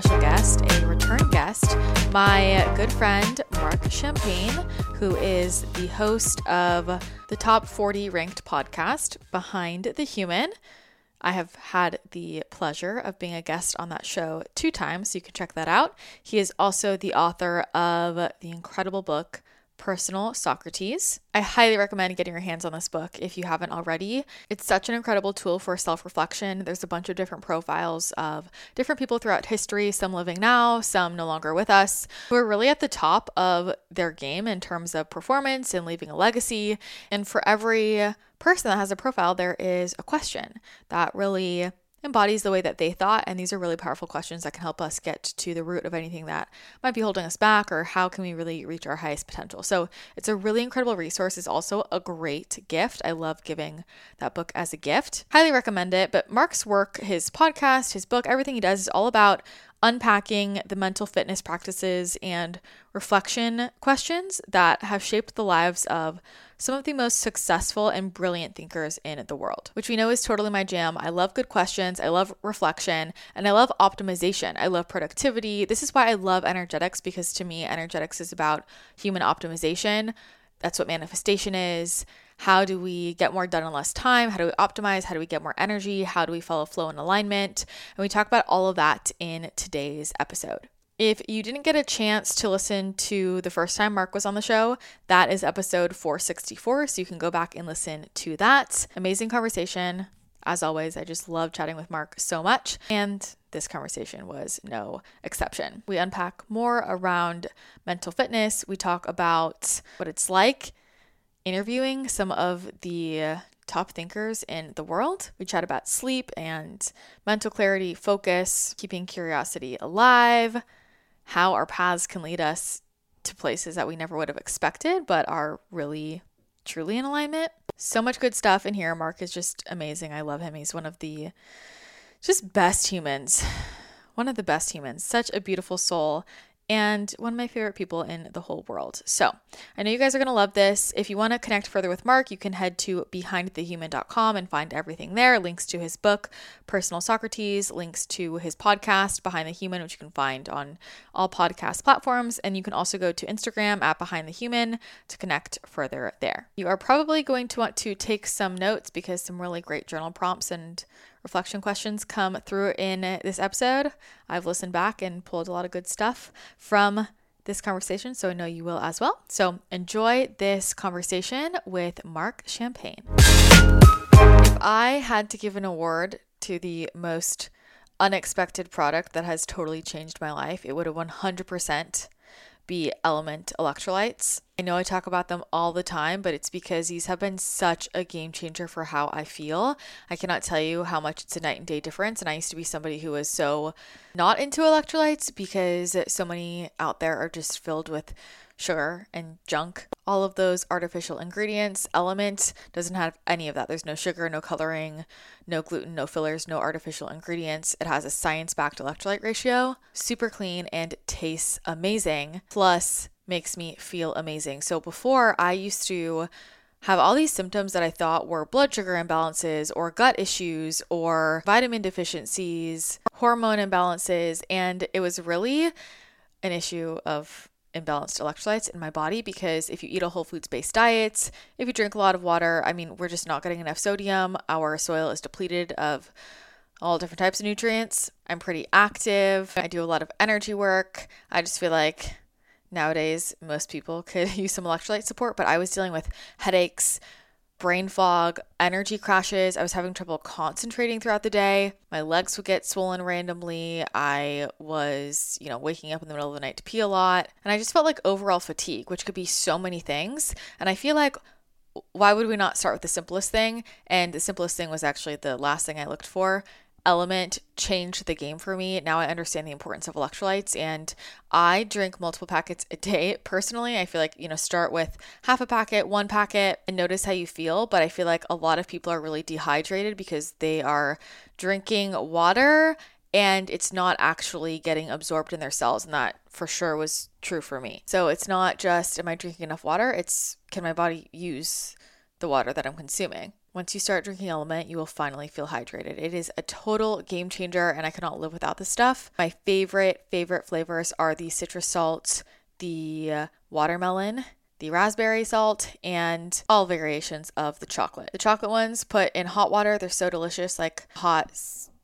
special guest, a return guest, my good friend Marc Champagne, who is the host of the top 40 ranked podcast, Behind the Human. I have had the pleasure of being a guest on that show two times, so you can check that out. He is also the author of the incredible book, Personal Socrates. I highly recommend getting your hands on this book if you haven't already. It's such an incredible tool for self reflection. There's a bunch of different profiles of different people throughout history, some living now, some no longer with us, who are really at the top of their game in terms of performance and leaving a legacy. And for every person that has a profile, there is a question that really embodies the way that they thought. And these are really powerful questions that can help us get to the root of anything that might be holding us back or how can we really reach our highest potential. So it's a really incredible resource. It's also a great gift. I love giving that book as a gift. Highly recommend it. But Marc's work, his podcast, his book, everything he does is all about unpacking the mental fitness practices and reflection questions that have shaped the lives of some of the most successful and brilliant thinkers in the world, which we know is totally my jam. I love good questions, I love reflection, and I love optimization. I love productivity. This is why I love energetics because to me, energetics is about human optimization. That's what manifestation is. How do we get more done in less time? How do we optimize? How do we get more energy? How do we follow flow and alignment? And we talk about all of that in today's episode. If you didn't get a chance to listen to the first time Marc was on the show, that is episode 464. So you can go back and listen to that. Amazing conversation. As always, I just love chatting with Marc so much. And this conversation was no exception. We unpack more around mental fitness. We talk about what it's like interviewing some of the top thinkers in the world. We chat about sleep and mental clarity, focus, keeping curiosity alive, how our paths can lead us to places that we never would have expected, but are really truly in alignment. So much good stuff in here. Marc is just amazing. I love him. He's one of the just best humans. One of the best humans. Such a beautiful soul and one of my favorite people in the whole world. So, I know you guys are going to love this. If you want to connect further with Marc, you can head to behindthehuman.com and find everything there links to his book, Personal Socrates, links to his podcast, Behind the Human, which you can find on all podcast platforms. And you can also go to Instagram at Behind the Human to connect further there. You are probably going to want to take some notes because some really great journal prompts and reflection questions come through in this episode. I've listened back and pulled a lot of good stuff from this conversation, so I know you will as well. So enjoy this conversation with Marc Champagne. If I had to give an award to the most unexpected product that has totally changed my life, it would have 100% be Element electrolytes. I know I talk about them all the time, but it's because these have been such a game changer for how I feel. I cannot tell you how much it's a night and day difference. And I used to be somebody who was so not into electrolytes because so many out there are just filled with sugar and junk. All of those artificial ingredients, element doesn't have any of that. There's no sugar, no coloring, no gluten, no fillers, no artificial ingredients. It has a science backed electrolyte ratio, super clean, and tastes amazing. Plus, makes me feel amazing. So before, I used to have all these symptoms that I thought were blood sugar imbalances or gut issues or vitamin deficiencies, hormone imbalances, and it was really an issue of imbalanced electrolytes in my body because if you eat a whole foods based diet, if you drink a lot of water, I mean, we're just not getting enough sodium. Our soil is depleted of all different types of nutrients. I'm pretty active. I do a lot of energy work. I just feel like nowadays most people could use some electrolyte support, but I was dealing with headaches, brain fog, energy crashes. I was having trouble concentrating throughout the day. My legs would get swollen randomly. I was, you know, waking up in the middle of the night to pee a lot. And I just felt like overall fatigue, which could be so many things. And I feel like why would we not start with the simplest thing? And the simplest thing was actually the last thing I looked for element changed the game for me. Now I understand the importance of electrolytes and I drink multiple packets a day. Personally, I feel like, you know, start with half a packet, one packet, and notice how you feel. But I feel like a lot of people are really dehydrated because they are drinking water and it's not actually getting absorbed in their cells. And that for sure was true for me. So it's not just, am I drinking enough water? It's, can my body use the water that I'm consuming? Once you start drinking Element, you will finally feel hydrated. It is a total game changer, and I cannot live without this stuff. My favorite, favorite flavors are the citrus salt, the uh, watermelon, the raspberry salt, and all variations of the chocolate. The chocolate ones put in hot water, they're so delicious, like hot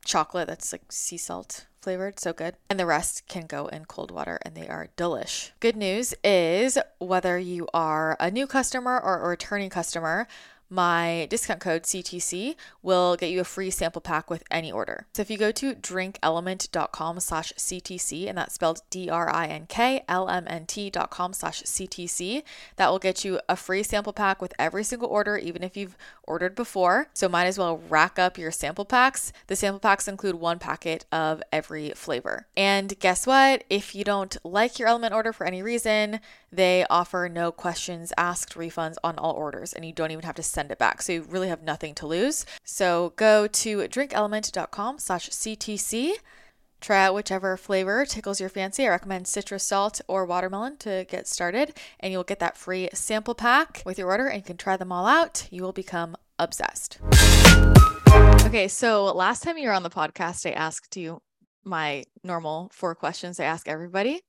chocolate that's like sea salt flavored, so good. And the rest can go in cold water and they are delish. Good news is whether you are a new customer or a returning customer, my discount code CTC will get you a free sample pack with any order. So if you go to drinkelement.com slash CTC, and that's spelled D-R-I-N-K-L-M-N-T.com slash CTC, that will get you a free sample pack with every single order, even if you've ordered before. So might as well rack up your sample packs. The sample packs include one packet of every flavor. And guess what? If you don't like your element order for any reason, they offer no questions asked refunds on all orders, and you don't even have to send it back. So you really have nothing to lose. So go to drinkelement.com slash CTC. Try out whichever flavor tickles your fancy. I recommend citrus salt or watermelon to get started, and you'll get that free sample pack with your order, and you can try them all out. You will become obsessed. Okay, so last time you were on the podcast, I asked you my normal four questions I ask everybody.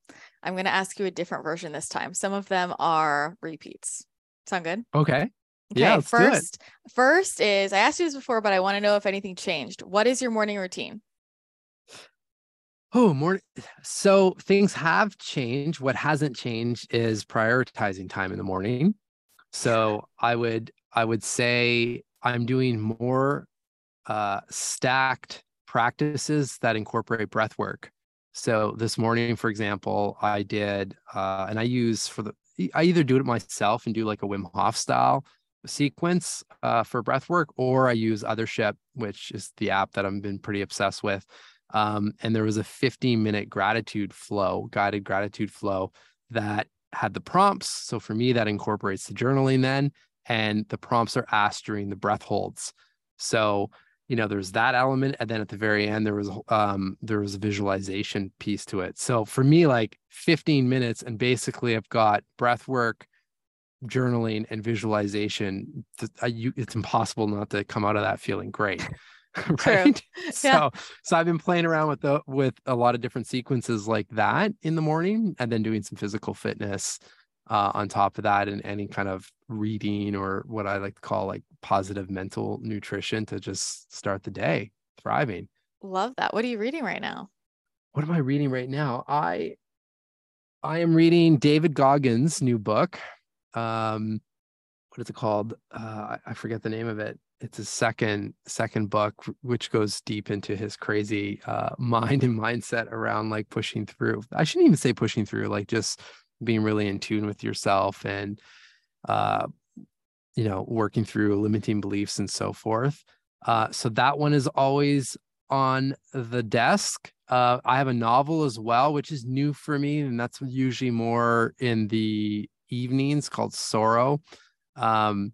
I'm going to ask you a different version this time. Some of them are repeats. Sound good? Okay. Okay. Yeah, let's do it. first, first is I asked you this before, but I want to know if anything changed. What is your morning routine? Oh, morning. So things have changed. What hasn't changed is prioritizing time in the morning. So I would I would say I'm doing more uh, stacked practices that incorporate breath work. So this morning, for example, I did, uh, and I use for the, I either do it myself and do like a Wim Hof style sequence uh, for breath work, or I use Othership, which is the app that I've been pretty obsessed with. Um, and there was a 15 minute gratitude flow, guided gratitude flow that had the prompts. So for me, that incorporates the journaling then, and the prompts are asked during the breath holds. So you know there's that element and then at the very end there was um there was a visualization piece to it so for me like 15 minutes and basically i've got breath work journaling and visualization it's impossible not to come out of that feeling great right Yeah. so so i've been playing around with the with a lot of different sequences like that in the morning and then doing some physical fitness uh, on top of that and any kind of reading or what I like to call like positive mental nutrition to just start the day thriving. Love that. What are you reading right now? What am I reading right now? I I am reading David Goggins' new book. Um, what is it called? Uh, I, I forget the name of it. It's a second second book, which goes deep into his crazy uh, mind and mindset around like pushing through. I shouldn't even say pushing through, like just being really in tune with yourself and uh, you know working through limiting beliefs and so forth. Uh, so that one is always on the desk. Uh, i have a novel as well which is new for me and that's usually more in the evenings called sorrow. Um,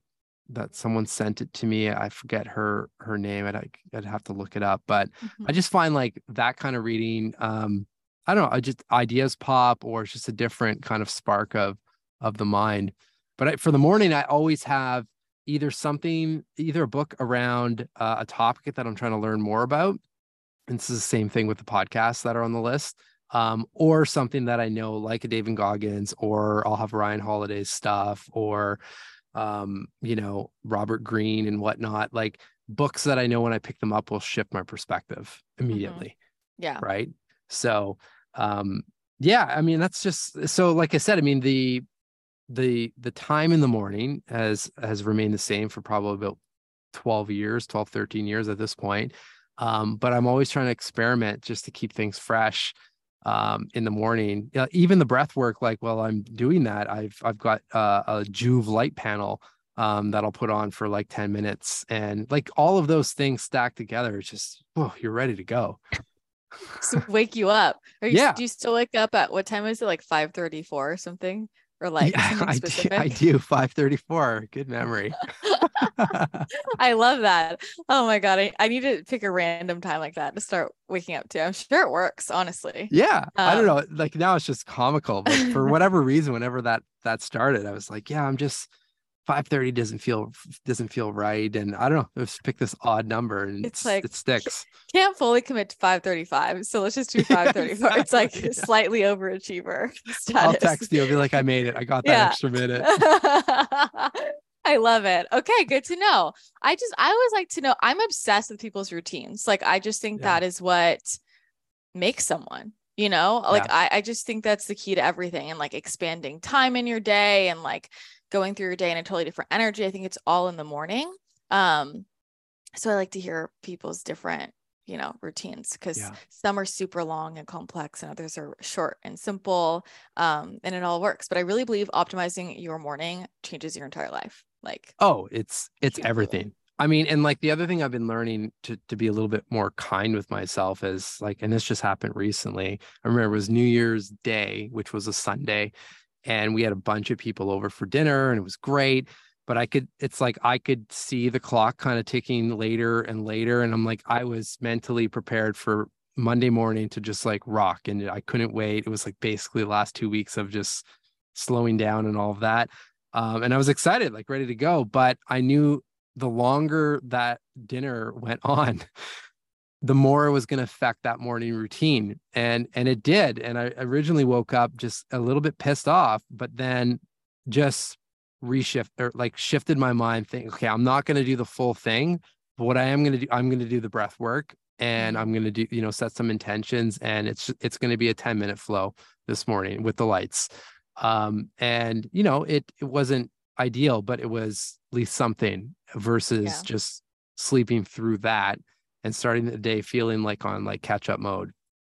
that someone sent it to me i forget her her name i'd, I'd have to look it up but Mhm. i just find like that kind of reading um, i don't know i just ideas pop or it's just a different kind of spark of of the mind but I, for the morning i always have either something either a book around uh, a topic that i'm trying to learn more about and this is the same thing with the podcasts that are on the list um, or something that i know like a david goggins or i'll have ryan holiday's stuff or um, you know robert greene and whatnot like books that i know when i pick them up will shift my perspective immediately Yeah. right? So um yeah i mean that's just so like i said i mean the the the time in the morning has has remained the same for probably about 12 years 12 13 years at this point. Um but i'm always trying to experiment just to keep things fresh um in the morning Yeah, even the breath work like while i'm doing that i've i've got uh, a Joovv light panel um that i'll put on for like 10 minutes and like all of those things stacked together it's just oh you're ready to go So wake you up. Are you, Yeah. Do you still wake up at what time is it? Like 5:34 or something? Or like yeah, I do? I do 534 good memory I love that. Oh my God. I, I need to pick a random time like that to start waking up to. I'm sure it works, honestly. yeah i don't Um, know like now it's just comical but for whatever reason whenever that that started i was like yeah i'm just 5:30 doesn't feel doesn't feel right and I don't know just pick this odd number and It's like- it sticks Can't fully commit to 535. So let's just do 534. It's like yeah. slightly overachiever I'll status. text you I'll be like I made it I got that Yeah. extra minute I love it. Okay, good to know. I just I always like to know I'm obsessed with people's routines. Like I just think Yeah. that is what makes someone, you know? Like I, I just think that's the key to everything and like expanding time in your day and like going through your day in a totally different energy. I think it's all in the morning. Um so I like to hear people's different you know routines because Yeah. some are super long and complex and others are short and simple um and it all works but i really believe optimizing your morning changes your entire life like Oh, it's it's Hugely. everything. I mean, and like the other thing I've been learning to to be a little bit more kind with myself is like, and this just happened recently. I remember it was New Year's Day, which was a Sunday, and we had a bunch of people over for dinner, and it was great. But I could, it's like I could see the clock kind of ticking later and later, and I'm like, I was mentally prepared for Monday morning to just like rock, and I couldn't wait. It was like basically the last two weeks of just slowing down and all of that um, and I was excited, like ready to go. But I knew the longer that dinner went on, the more it was going to affect that morning routine, and and it did. And I originally woke up just a little bit pissed off, but then just reshift or like shifted my mind, think, okay, I'm not going to do the full thing, but what I am going to do, I'm going to do the breath work. And Mhm. I'm going to do, you know, set some intentions and it's it's going to be a 10 minute flow this morning with the lights um and you know it it wasn't ideal but it was at least something versus Yeah. just sleeping through that and starting the day feeling like on like catch up mode.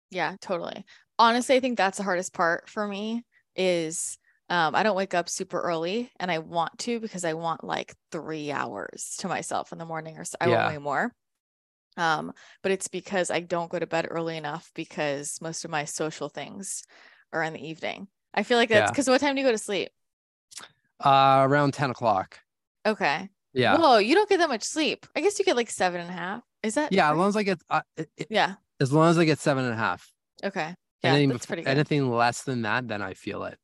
Yeah totally. Honestly i think that's the hardest part for me is um, i don't wake up super early and i want to because i want like three hours to myself in the morning or so i Yeah. want way more. Um but it's because i don't go to bed early enough because most of my social things are in the evening. I feel like that's Yeah. because what time do you go to sleep? Uh around 10 o'clock. Okay yeah. Whoa you don't get that much sleep. I guess you get like seven and a half. Is that yeah as long as i get uh, it- yeah. as long as i get seven and a half. Okay. Yeah anything, that's pretty good. anything less than that then i feel it.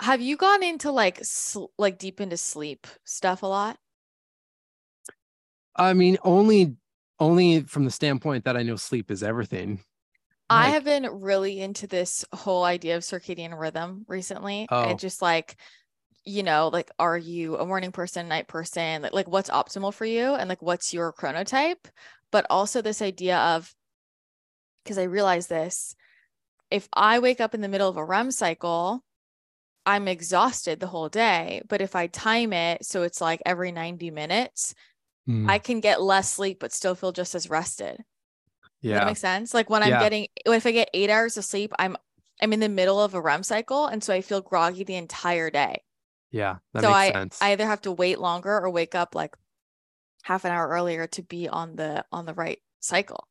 Have you gone into like sl- like deep into sleep stuff a lot? I mean only only from the standpoint that i know sleep is everything. I have been really into this whole idea of circadian rhythm recently. Oh. And just like, you know, like, are you a morning person, night person? Like, like what's optimal for you and like what's your chronotype? But also this idea of, because I realize this, if I wake up in the middle of a REM cycle, I'm exhausted the whole day. But if I time it so it's like every 90 minutes, Mm, I can get less sleep but still feel just as rested. Does that yeah make sense? Like when I'm Yeah. getting if I get eight hours of sleep, I'm I'm in the middle of a REM cycle, and so I feel groggy the entire day. Yeah that so makes I sense I either have to wait longer or wake up like half an hour earlier to be on the on the right cycle.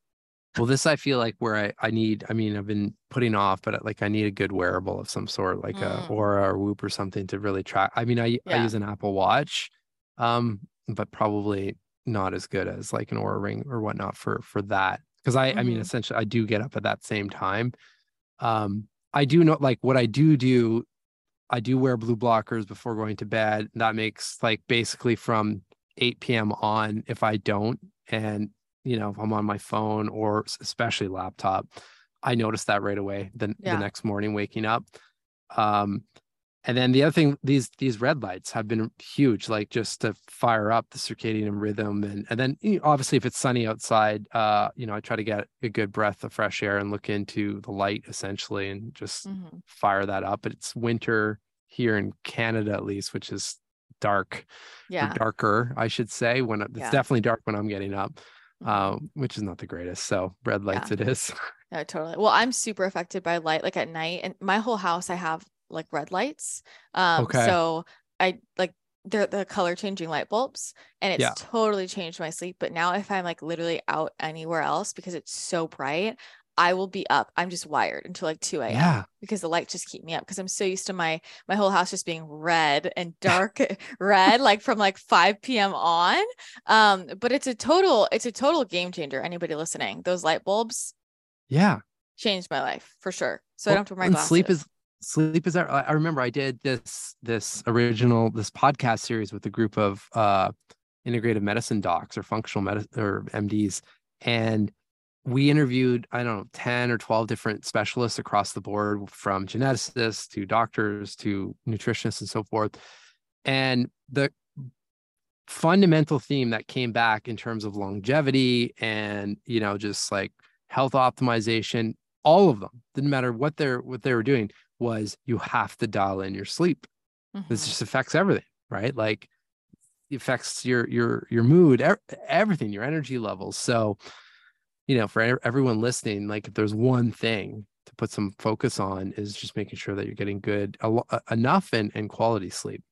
Well, this I feel like where I, I need, I mean, I've been putting off, but like I need a good wearable of some sort, like a Mm. Oura or Whoop or something to really track. I mean, I I use an Apple Watch, um, but probably not as good as like an Oura Ring or whatnot for for that. Because I I mean, Mhm. essentially, I do get up at that same time. Um, I do know like what I do do. I do wear blue blockers before going to bed. That makes like basically from 8 p.m. on if I don't, and you know, if I'm on my phone or especially laptop, I notice that right away the, Yeah. the next morning waking up. Um, and then the other thing, these these red lights have been huge, like just to fire up the circadian rhythm. And and then you know, obviously if it's sunny outside, uh, you know, I try to get a good breath of fresh air and look into the light essentially and just Mhm. fire that up. But it's winter here in Canada at least, which is dark Yeah. darker, I should say. When it- it's Yeah. definitely dark when I'm getting up, Mhm. um, which is not the greatest. So red lights it is. No, totally. Well, I'm super affected by light, like at night, and my whole house I have like red lights. Um, Okay. so I like they're the color changing light bulbs, and it's Yeah. totally changed my sleep. But now, if I'm like literally out anywhere else because it's so bright, I will be up. I'm just wired until like 2 a.m. yeah. because the lights just keep me up because I'm so used to my my whole house just being red and dark red like from like 5 p.m. on. Um, but it's a total it's a total game changer. Anybody listening, those light bulbs Yeah. changed my life for sure. So I don't have to wear my glasses. sleep is sleep is i remember i did this this original this podcast series with a group of uh integrative medicine docs or functional medicine or mds and we interviewed i don't know 10 or 12 different specialists across the board from geneticists to doctors to nutritionists and so forth. And the fundamental theme that came back in terms of longevity and you know just like health optimization all of them didn't matter what they're what they were doing was you have to dial in your sleep. Mm-hmm. this just affects everything right? Like it affects your your your mood everything your energy levels. So you know for everyone listening like if there's one thing to put some focus on is just making sure that you're getting good enough and, and quality sleep.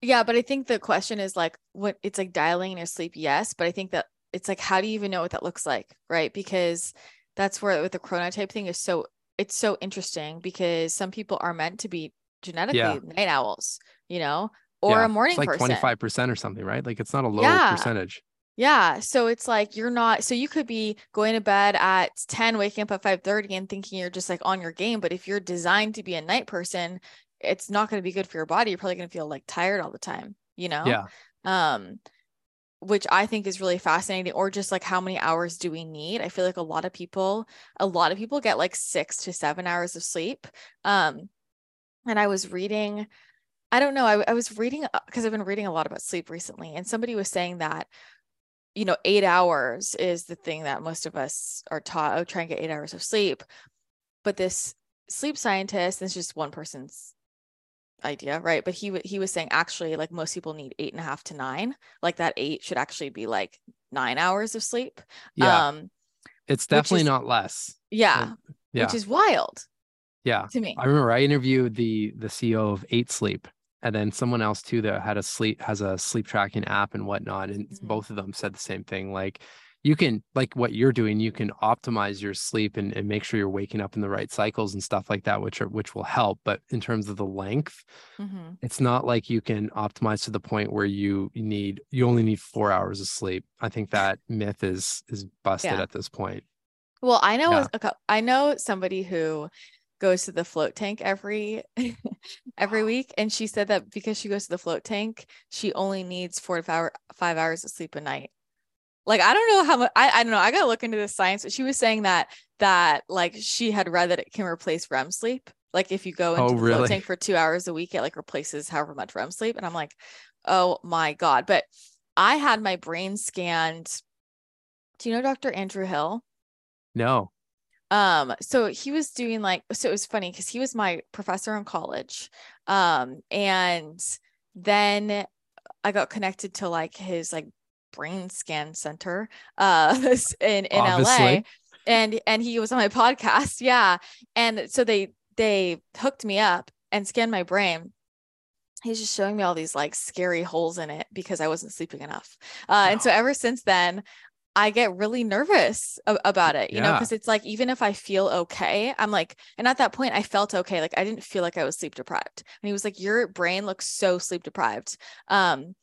Yeah but i think the question is like what it's like dialing in your sleep yes but i think that it's like how do you even know what that looks like right? Because that's where with the chronotype thing is so it's so interesting because some people are meant to be genetically yeah. night owls you know or yeah. a morning it's like person. 25% or something right like it's not a low yeah. percentage yeah. So it's like you're not so you could be going to bed at 10, waking up at 5 30 and thinking you're just like on your game. But if you're designed to be a night person, it's not going to be good for your body. You're probably going to feel like tired all the time, you know? Yeah. Um, which I think is really fascinating, or just like how many hours do we need? I feel like a lot of people, a lot of people get like six to seven hours of sleep. Um, and I was reading, I don't know, I, I was reading because uh, I've been reading a lot about sleep recently, and somebody was saying that you know, eight hours is the thing that most of us are taught. Oh, try and get eight hours of sleep. But this sleep scientist, this is just one person's idea, right? But he he was saying actually, like most people need eight and a half to nine. Like that eight should actually be like nine hours of sleep. Yeah. Um, it's definitely is, not less. Yeah, yeah. Which is wild. Yeah. To me. I remember I interviewed the the CEO of Eight Sleep and then someone else too that had a sleep has a sleep tracking app and whatnot and mm-hmm. both of them said the same thing like you can like what you're doing you can optimize your sleep and, and make sure you're waking up in the right cycles and stuff like that which are which will help but in terms of the length mm-hmm. it's not like you can optimize to the point where you need you only need four hours of sleep i think that myth is is busted yeah. at this point well i know yeah. a, i know somebody who goes to the float tank every every week and she said that because she goes to the float tank she only needs four to five, five hours of sleep a night like i don't know how much I, I don't know i gotta look into the science but she was saying that that like she had read that it can replace rem sleep. Like if you go into oh, really? float tank for two hours a week it like replaces however much rem sleep and i'm like oh my god. But i had my brain scanned do you know dr andrew hill? No. Um so he was doing like so it was funny because he was my professor in college um and then i got connected to like his like brain scan center uh in in Obviously. la and and he was on my podcast yeah and so they they hooked me up and scanned my brain he's just showing me all these like scary holes in it because I wasn't sleeping enough. Uh, and so ever since then, I get really nervous about it, you yeah. know, because it's like, even if I feel okay, I'm like, and at that point, I felt okay. Like, I didn't feel like I was sleep deprived. And he was like, Your brain looks so sleep deprived. Um,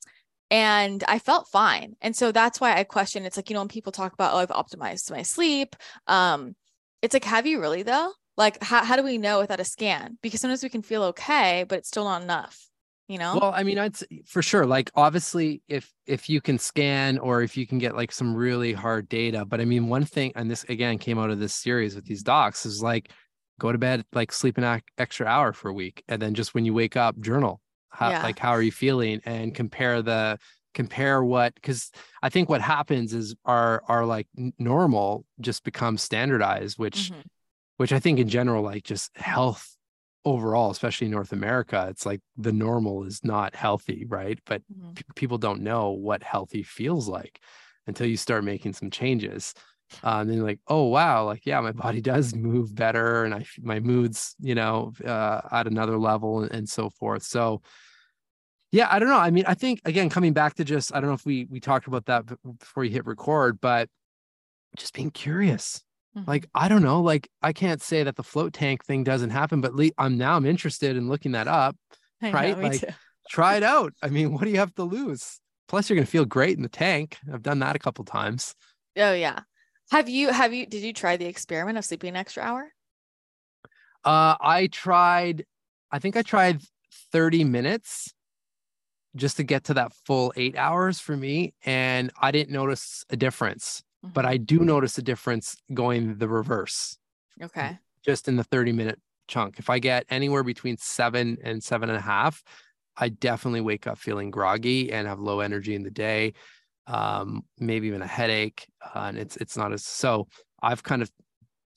and I felt fine. And so that's why I question it's like, you know, when people talk about, oh, I've optimized my sleep, um, it's like, have you really though? Like, how, how do we know without a scan? Because sometimes we can feel okay, but it's still not enough you know well i mean i'd for sure like obviously if if you can scan or if you can get like some really hard data but i mean one thing and this again came out of this series with these docs is like go to bed like sleep an extra hour for a week and then just when you wake up journal how yeah. like how are you feeling and compare the compare what because i think what happens is our our like normal just becomes standardized which mm-hmm. which i think in general like just health overall, especially North America, it's like the normal is not healthy, right? But mm-hmm. p- people don't know what healthy feels like until you start making some changes. Uh, and then like, oh wow, like yeah, my body does move better, and I my moods, you know, uh, at another level, and, and so forth. So, yeah, I don't know. I mean, I think again, coming back to just, I don't know if we we talked about that before you hit record, but just being curious Mm-hmm. Like, I don't know, like I can't say that the float tank thing doesn't happen, but le- I'm now I'm interested in looking that up. I right? Know, like try it out. I mean, what do you have to lose? Plus you're gonna feel great in the tank. I've done that a couple times. Oh yeah. Have you have you did you try the experiment of sleeping an extra hour? Uh, I tried, I think I tried 30 minutes just to get to that full eight hours for me. And I didn't notice a difference, mm-hmm. but I do notice a difference going the reverse. Okay. Just in the 30 minute chunk. If I get anywhere between seven and seven and a half, I definitely wake up feeling groggy and have low energy in the day, um, maybe even a headache. Uh, and it's it's not as so. I've kind of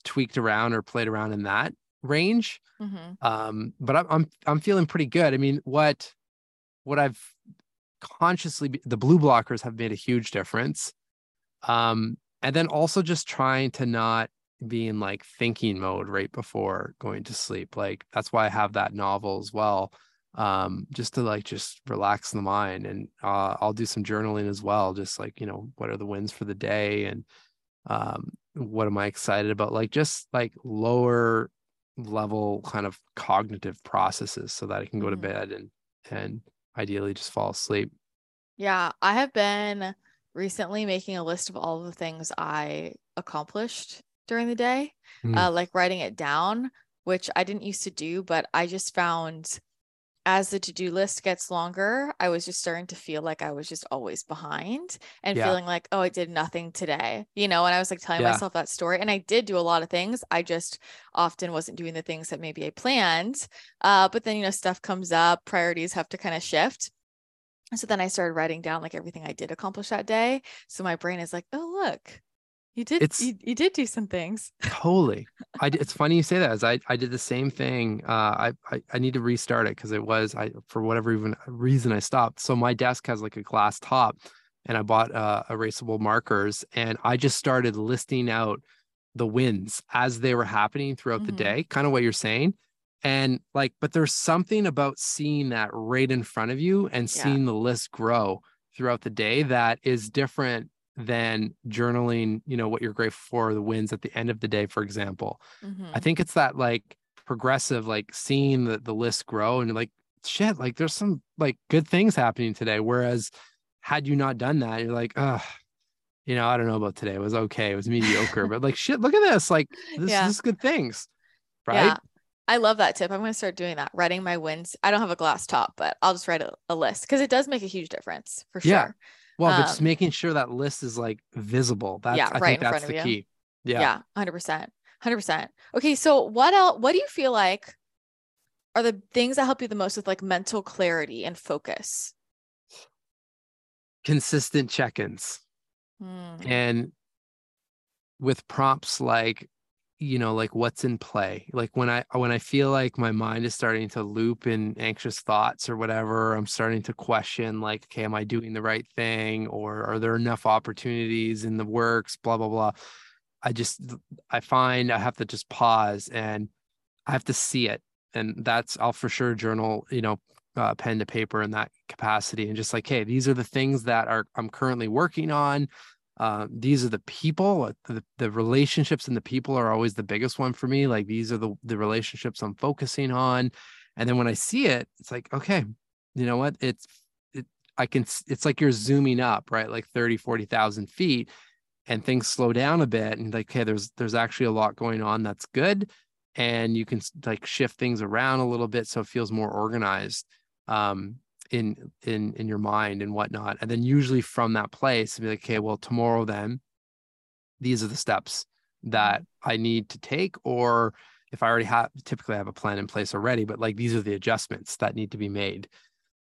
tweaked around or played around in that range, mm-hmm. um, but I'm, I'm I'm feeling pretty good. I mean, what what I've consciously the blue blockers have made a huge difference, um, and then also just trying to not be in like thinking mode right before going to sleep. Like that's why I have that novel as well um, just to like just relax the mind. And uh, I'll do some journaling as well, just like you know, what are the wins for the day and um, what am I excited about? Like just like lower level kind of cognitive processes, so that I can go to mm-hmm. bed and and ideally just fall asleep. Yeah, I have been recently making a list of all of the things I accomplished during the day, mm. uh, like writing it down, which I didn't used to do, but I just found as the to-do list gets longer, I was just starting to feel like I was just always behind and yeah. feeling like, oh, I did nothing today. You know, and I was like telling yeah. myself that story. And I did do a lot of things. I just often wasn't doing the things that maybe I planned. Uh, but then, you know, stuff comes up, priorities have to kind of shift. So then I started writing down like everything I did accomplish that day. So my brain is like, oh, look, you did. It's, you, you did do some things. totally. I. It's funny you say that. As I, I did the same thing. Uh, I, I, I need to restart it because it was I for whatever even reason I stopped. So my desk has like a glass top, and I bought uh, erasable markers, and I just started listing out the wins as they were happening throughout mm-hmm. the day. Kind of what you're saying, and like, but there's something about seeing that right in front of you and seeing yeah. the list grow throughout the day that is different than journaling, you know, what you're grateful for, the wins at the end of the day, for example. Mm-hmm. I think it's that like progressive, like seeing the, the list grow and like, shit, like there's some like good things happening today. Whereas had you not done that, you're like, oh, you know, I don't know about today. It was okay. It was mediocre, but like, shit, look at this. Like, this, yeah. this is good things. Right. Yeah. I love that tip. I'm going to start doing that, writing my wins. I don't have a glass top, but I'll just write a, a list because it does make a huge difference for sure. Well, um, but just um, making sure that list is like visible. That's yeah, I right think that's the key. Yeah. Yeah. Hundred percent. Hundred percent. Okay. So what else what do you feel like are the things that help you the most with like mental clarity and focus? Consistent check-ins. Hmm. And with prompts like you know like what's in play? Like when i when i feel like my mind is starting to loop in anxious thoughts or whatever i'm starting to question like okay am i doing the right thing? Or are there enough opportunities in the works? Blah blah blah. I just i find i have to just pause and i have to see it. And that's i'll for sure journal you know uh, pen to paper in that capacity and just like hey these are the things that are i'm currently working on uh, these are the people uh, the, the relationships and the people are always the biggest one for me like these are the, the relationships i'm focusing on. And then when i see it it's like okay you know what? It's it, i can it's like you're zooming up right? Like 30 40,000 feet and things slow down a bit and like okay there's there's actually a lot going on that's good and you can like shift things around a little bit so it feels more organized. Um in in in your mind and whatnot and then usually from that place be like okay well tomorrow then these are the steps that mm-hmm. i need to take or if i already have typically I have a plan in place already but like these are the adjustments that need to be made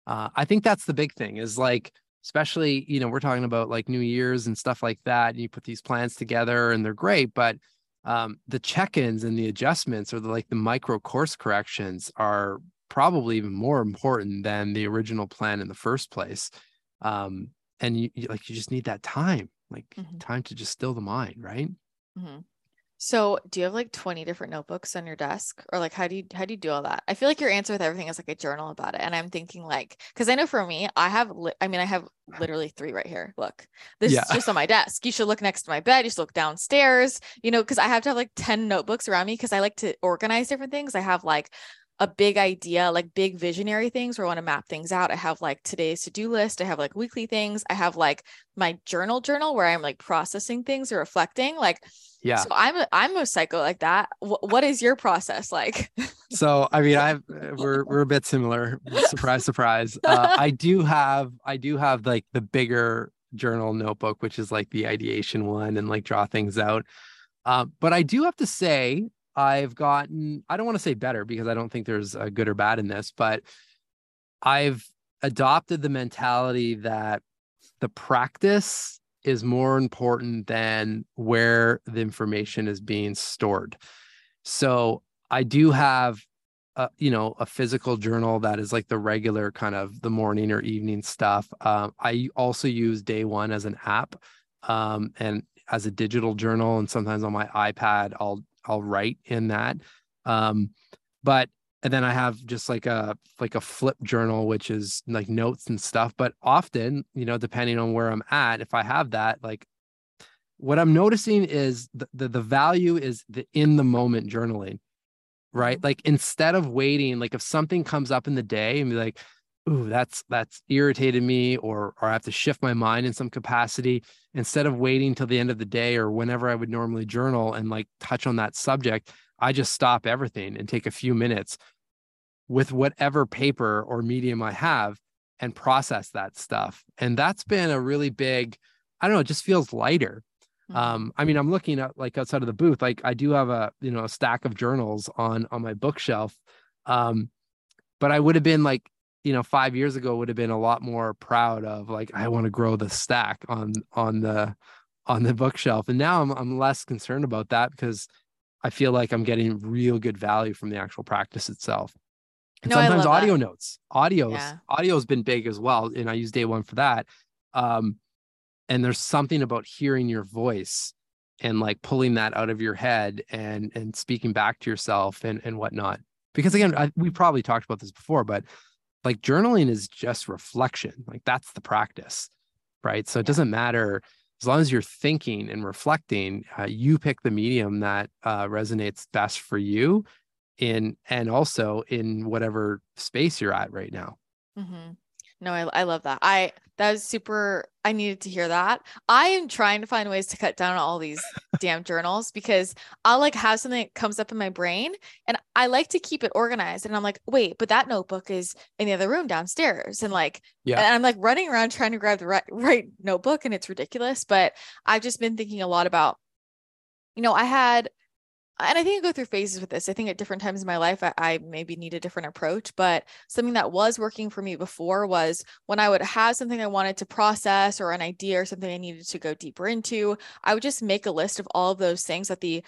uh, i think that's the big thing is like especially you know we're talking about like new year's and stuff like that and you put these plans together and they're great but um, the check-ins and the adjustments or the like the micro course corrections are probably even more important than the original plan in the first place. Um and you, you like you just need that time like mm-hmm. time to just still the mind right? Mm-hmm. so do you have like 20 different notebooks on your desk? Or like how do you how do you do all that? I feel like your answer with everything is like a journal about it. And i'm thinking like because i know for me i have li- i mean i have literally three right here. Look this yeah. is just on my desk. You should look next to my bed. You should look downstairs you know because i have to have like 10 notebooks around me because i like to organize different things. I have like a big idea, like big visionary things where I want to map things out. I have like today's to-do list. I have like weekly things. I have like my journal journal where I'm like processing things or reflecting. Like Yeah. So I'm a, I'm a psycho like that. W- what is your process like? so I mean, I've we're we're a bit similar. Surprise, surprise. Uh, I do have I do have like the bigger journal notebook, which is like the ideation one, and like draw things out. Uh, but I do have to say, I've gotten. I don't want to say better because I don't think there's a good or bad in this, but I've adopted the mentality that the practice is more important than where the information is being stored. So I do have you know a physical journal that is like the regular kind of the morning or evening stuff. Um, I also use Day One as an app um, and as a digital journal, and sometimes on my iPad I'll I'll write in that. Um, but and then I have just like a like a flip journal, which is like notes and stuff. But often, you know, depending on where I'm at, if I have that, like what I'm noticing is the the, the value is the in the moment journaling, right? Mm-hmm. Like instead of waiting, like if something comes up in the day and be like, ooh, that's that's irritated me, or or I have to shift my mind in some capacity, instead of waiting till the end of the day or whenever I would normally journal and like touch on that subject, I just stop everything and take a few minutes with whatever paper or medium I have and process that stuff. And that's been a really big, I don't know, it just feels lighter. Mm-hmm. Um, I mean, I'm looking at like outside of the booth, like I do have a, you know, a stack of journals on on my bookshelf. Um, but I would have been like, you know, five years ago would have been a lot more proud of like I want to grow the stack on on the on the bookshelf. And now I'm I'm less concerned about that because I feel like I'm getting real good value from the actual practice itself. And no, sometimes audio that. notes, audios, yeah. audio has been big as well. And I use day one for that. Um, and there's something about hearing your voice and like pulling that out of your head and and speaking back to yourself and and whatnot. Because again, I, we probably talked about this before, but like journaling is just reflection. Like that's the practice, right? So it doesn't matter as long as you're thinking and reflecting. Uh, you pick the medium that uh, resonates best for you, in and also in whatever space you're at right now. Mm-hmm. No, I, I love that. I that was super. I needed to hear that. I am trying to find ways to cut down on all these damn journals because I'll like have something that comes up in my brain and I like to keep it organized. And I'm like, wait, but that notebook is in the other room downstairs. And like, yeah, and I'm like running around trying to grab the right, right notebook and it's ridiculous. But I've just been thinking a lot about, you know, I had and I think I go through phases with this. I think at different times in my life, I, I, maybe need a different approach. But something that was working for me before was when I would have something I wanted to process or an idea or something I needed to go deeper into, I would just make a list of all of those things that the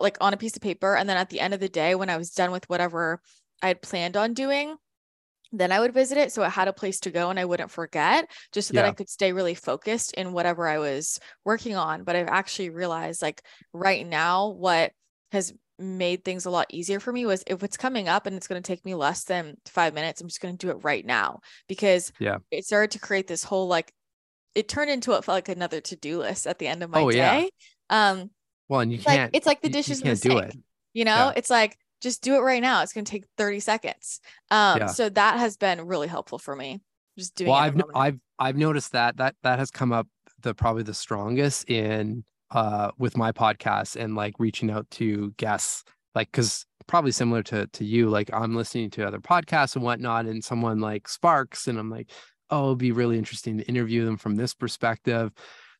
like on a piece of paper. And then at the end of the day, when I was done with whatever I had planned on doing, then I would visit it. So it had a place to go and I wouldn't forget just so yeah. that I could stay really focused in whatever I was working on. But I've actually realized like right now, what has made things a lot easier for me was if it's coming up and it's going to take me less than five minutes, I'm just going to do it right now because yeah, it started to create this whole like it turned into what felt like another to-do list at the end of my oh, day. Yeah. Um well and you can't like, it's like the dishes you, can't do it. You know, yeah. it's like just do it right now. It's going to take 30 seconds. Um yeah. so that has been really helpful for me. Just doing well, I've I've I've noticed that that that has come up the probably the strongest in uh with my podcast and like reaching out to guests like because probably similar to to you like i'm listening to other podcasts and whatnot and someone like sparks and i'm like oh it'd be really interesting to interview them from this perspective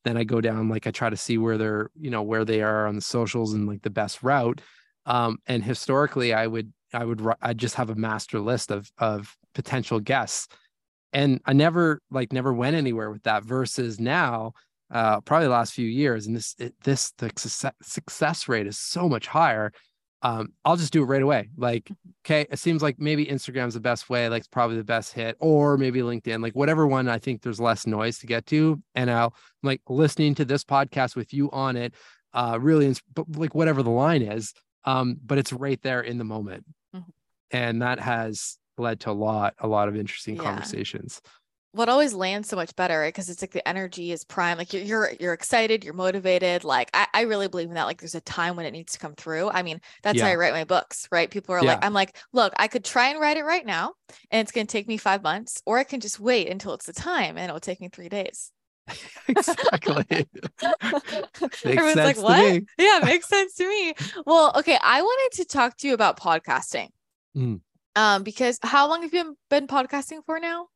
then i go down like i try to see where they're you know where they are on the socials and like the best route. Um and historically i would i would i just have a master list of of potential guests. And i never like never went anywhere with that versus now uh, probably the last few years, and this it, this the success, success rate is so much higher. Um, I'll just do it right away. Like, okay, it seems like maybe Instagram's the best way, like probably the best hit, or maybe LinkedIn, like whatever one I think there's less noise to get to. And I'll like listening to this podcast with you on it, uh, really, but like whatever the line is, um, but it's right there in the moment, mm-hmm. and that has led to a lot, a lot of interesting yeah. conversations what always lands so much better right because it's like the energy is prime like you're you're, you're excited you're motivated like I, I really believe in that like there's a time when it needs to come through i mean that's yeah. how i write my books right people are yeah. like i'm like look i could try and write it right now and it's going to take me five months or i can just wait until it's the time and it'll take me three days exactly. makes Everyone's sense like, to what? me. Yeah, makes sense to me. Well, okay, I wanted to talk to you about podcasting. Mm. Um, because how long have you been podcasting for now?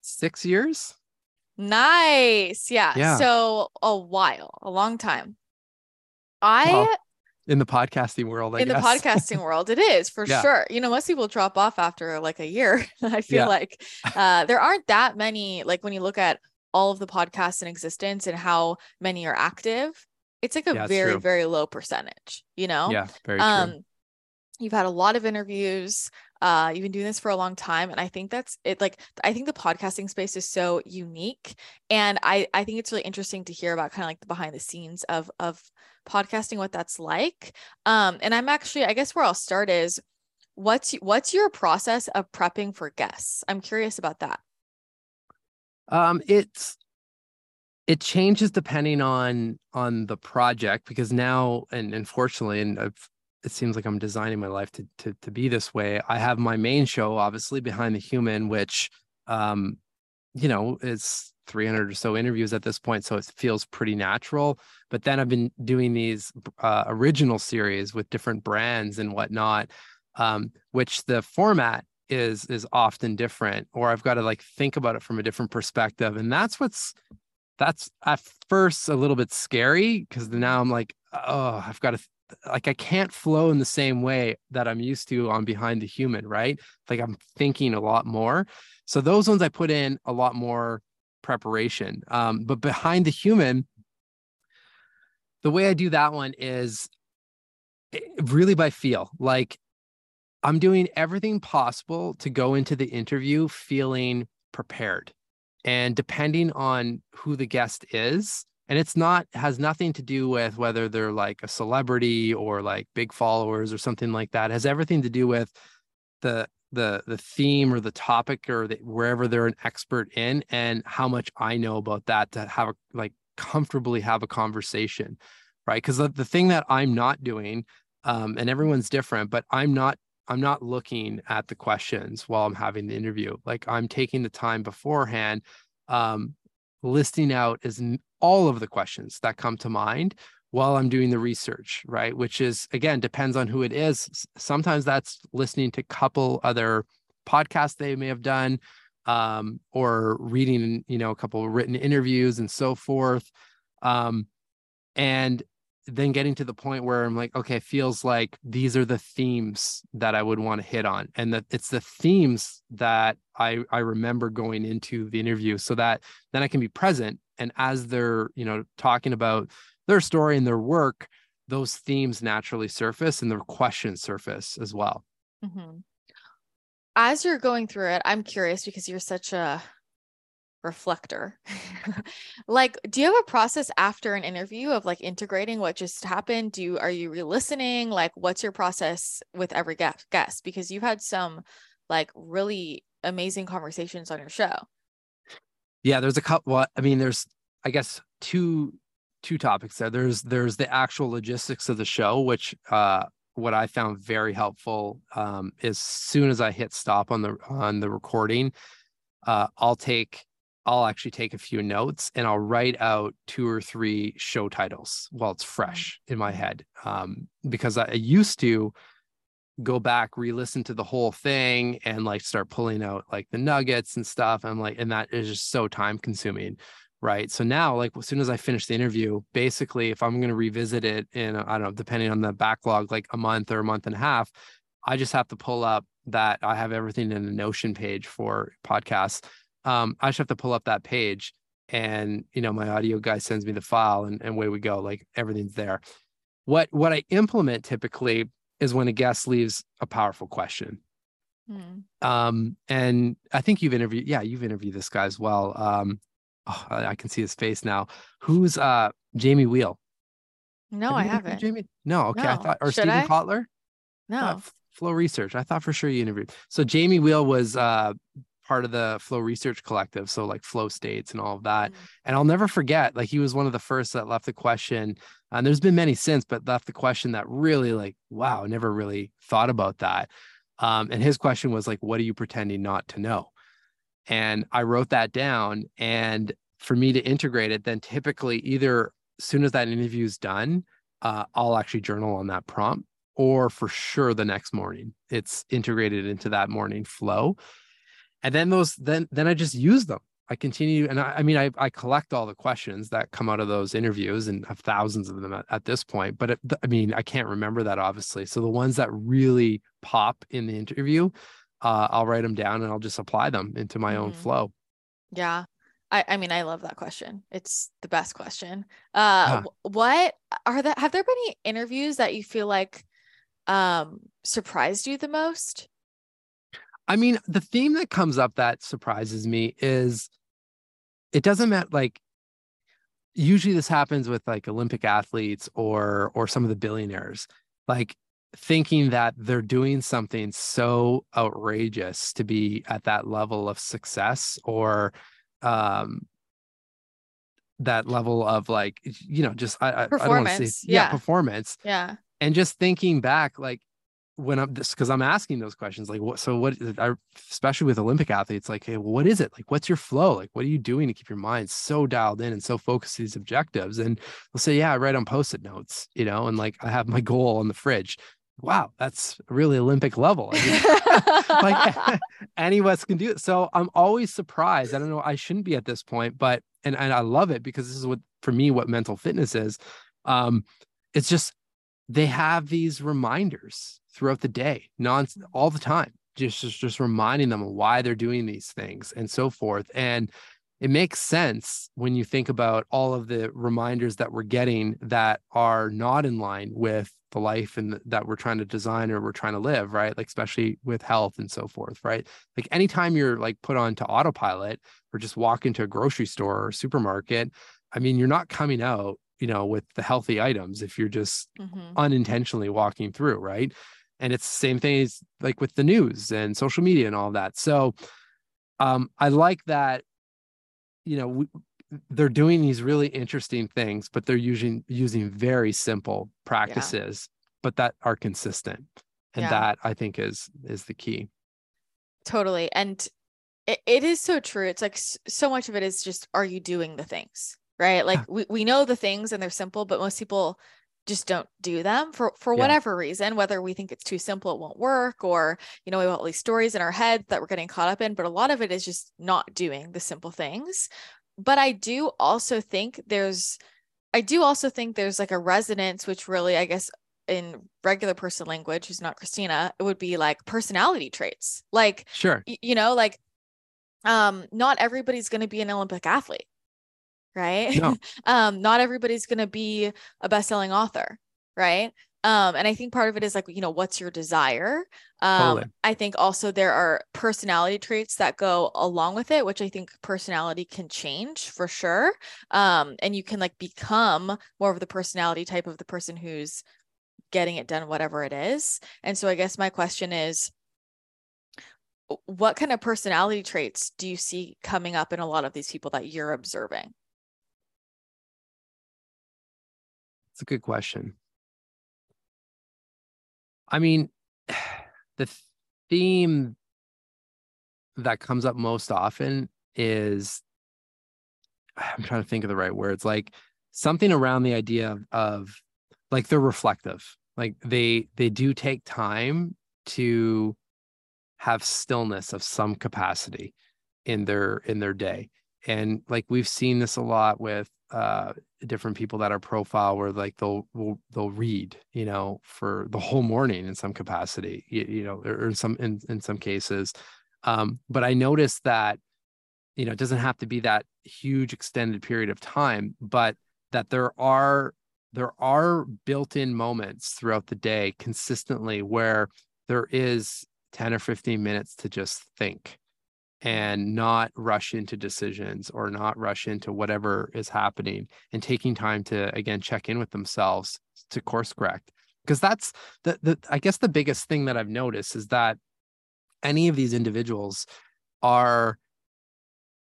Six years? Nice. Yeah. Yeah. So a while, a long time. I Well, In the podcasting world, I in the podcasting world, it is for Yeah. sure. You know, most people drop off after like a year. I feel Yeah. like uh, there aren't that many. Like when you look at all of the podcasts in existence and how many are active, it's like a very true. very low percentage. You know. yeah, very true. um you've had a lot of interviews uh you've been doing this for a long time and i think that's it like i think the podcasting space is so unique and i i think it's really interesting to hear about kind of like the behind the scenes of of podcasting what that's like. Um and i'm actually i guess where i'll start is what's what's your process of prepping for guests? I'm curious about that. Um, it's it changes depending on on the project because now and unfortunately, and I've, it seems like I'm designing my life to to to be this way. I have my main show, obviously, behind the human, which um, you know, it's 300 or so interviews at this point, so it feels pretty natural. But then I've been doing these uh, original series with different brands and whatnot, um, which the format is is often different or i've got to like think about it from a different perspective and that's what's that's at first a little bit scary because now i'm like oh i've got to like i can't flow in the same way that i'm used to on behind the human right? Like i'm thinking a lot more. So those ones i put in a lot more preparation. Um but behind the human the way i do that one is eh, really by feel. Like I'm doing everything possible to go into the interview feeling prepared. And depending on who the guest is, and it's not has nothing to do with whether they're like a celebrity or like big followers or something like that. It has everything to do with the the the theme or the topic or the, wherever they're an expert in and how much I know about that to have a like comfortably have a conversation, right? Because the, the thing that I'm not doing, um, and everyone's different, but I'm not I'm not looking at the questions while I'm having the interview. Like I'm taking the time beforehand, um, listing out as all of the questions that come to mind while I'm doing the research, right? Which is again depends on who it is. Sometimes that's listening to a couple other podcasts they may have done, um, or reading, you know, a couple written interviews and so forth. Um, and then getting to the point where I'm like, okay, feels like these are the themes that I would want to hit on. And that it's the themes that I I remember going into the interview so that then I can be present. And as they're, you know, talking about their story and their work, those themes naturally surface and their questions surface as well. Mhm. As you're going through it, I'm curious because you're such a reflector. like, do you have a process after an interview of like integrating what just happened? Do you are you re-listening? Like, what's your process with every guest guest? Because you've had some like really amazing conversations on your show. Yeah, there's a couple. Well, I mean, there's I guess two two topics there. There's there's the actual logistics of the show, which uh what I found very helpful um is soon as I hit stop on the on the recording, uh I'll take I'll actually take a few notes and I'll write out two or three show titles while it's fresh in my head. Um because I, I used to go back re-listen to the whole thing and like start pulling out like the nuggets and stuff i'm like and that is just so time consuming right so now like as soon as i finish the interview basically if i'm going to revisit it in i don't know depending on the backlog like a month or a month and a half i just have to pull up that i have everything in the notion page for podcasts um i just have to pull up that page and you know my audio guy sends me the file and, and away we go like everything's there what what i implement typically is when a guest leaves a powerful question. Hmm. Um, and I think you've interviewed, yeah, you've interviewed this guy as well. Um, oh, I can see his face now. Who's uh Jamie Wheal? No, Have I haven't. Jamie? No, okay. I thought or Should Steven I? Kotler? No. Uh, Flow Research. I thought for sure you interviewed. So Jamie Wheal was uh part of the Flow Research Collective, so like flow states and all of that. Mm. And I'll never forget, like he was one of the first that left the question. And there's been many since, but left the question that really like, wow, never really thought about that. Um, and his question was like, what are you pretending not to know? And I wrote that down. And for me to integrate it, then typically either as soon as that interview is done, uh, I'll actually journal on that prompt, or for sure the next morning, it's integrated into that morning flow. And then those, then then I just use them. I continue, and I, I mean, I, I collect all the questions that come out of those interviews, and have thousands of them at, at this point. But it, I mean, I can't remember that obviously. So the ones that really pop in the interview, uh, I'll write them down and I'll just apply them into my mm-hmm. own flow. Yeah. I, I mean, I love that question. It's the best question. Uh, what are that? Have there been any interviews that you feel like um, surprised you the most? I mean, the theme that comes up that surprises me is it doesn't matter. Like, usually this happens with like Olympic athletes or or some of the billionaires. Like, thinking that they're doing something so outrageous to be at that level of success or um that level of like you know just i, I don't want to say yeah. yeah performance yeah and just thinking back like when i'm just because i'm asking those questions like what so what I, especially with olympic athletes like hey well, what is it like what's your flow like what are you doing to keep your mind so dialed in and so focused to these objectives and they'll say yeah i write on post-it notes you know and like i have my goal on the fridge wow, that's really Olympic level. I mean, like any of us can do it. So I'm always surprised. I don't know. I shouldn't be at this point, but and and I love it because this is what for me what mental fitness is. Um, it's just they have these reminders throughout the day, non mm-hmm. all the time, just just just reminding them of why they're doing these things and so forth. And it makes sense when you think about all of the reminders that we're getting that are not in line with the life and that we're trying to design or we're trying to live right? Like especially with health and so forth right? Like anytime you're like put on to autopilot or just walk into a grocery store or supermarket i mean you're not coming out you know with the healthy items if you're just mm-hmm. unintentionally walking through right and it's the same thing as like with the news and social media and all that so um i like that you know we, they're doing these really interesting things, but they're using using very simple practices, yeah. but that are consistent. And yeah. that I think is is the key. Totally. And it, it is so true. It's like so much of it is just are you doing the things? Right? Like we, we know the things and they're simple, but most people just don't do them for for yeah. whatever reason whether we think it's too simple it won't work or you know we have all these stories in our head that we're getting caught up in but a lot of it is just not doing the simple things. But I do also think there's I do also think there's like a resonance which really I guess in regular person language who's not Christina it would be like personality traits. Like sure. you know like um not everybody's going to be an Olympic athlete right? No. um not everybody's going to be a best-selling author right? Um and i think part of it is like you know what's your desire? Um totally. i think also there are personality traits that go along with it which i think personality can change for sure. Um and you can like become more of the personality type of the person who's getting it done whatever it is. And so i guess my question is what kind of personality traits do you see coming up in a lot of these people that you're observing it's a good question I mean, the theme that comes up most often is I'm trying to think of the right words, like something around the idea of, of like they're reflective. Like they they do take time to have stillness of some capacity in their in their day. And like we've seen this a lot with uh different people that are profile where like they'll will, they'll read you know for the whole morning in some capacity you, you know or in some in, in some cases. Um but i noticed that you know it doesn't have to be that huge extended period of time but that there are there are built-in moments throughout the day consistently where there is 10 or 15 minutes to just think and not rush into decisions or not rush into whatever is happening and taking time to again check in with themselves to course correct. Because that's the, the i guess the biggest thing that i've noticed is that any of these individuals are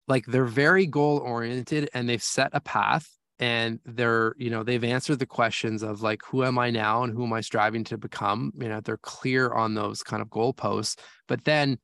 like they're very goal oriented and they've set a path and they're you know they've answered the questions of like who am i now and who am i striving to become? You know they're clear on those kind of goalposts but then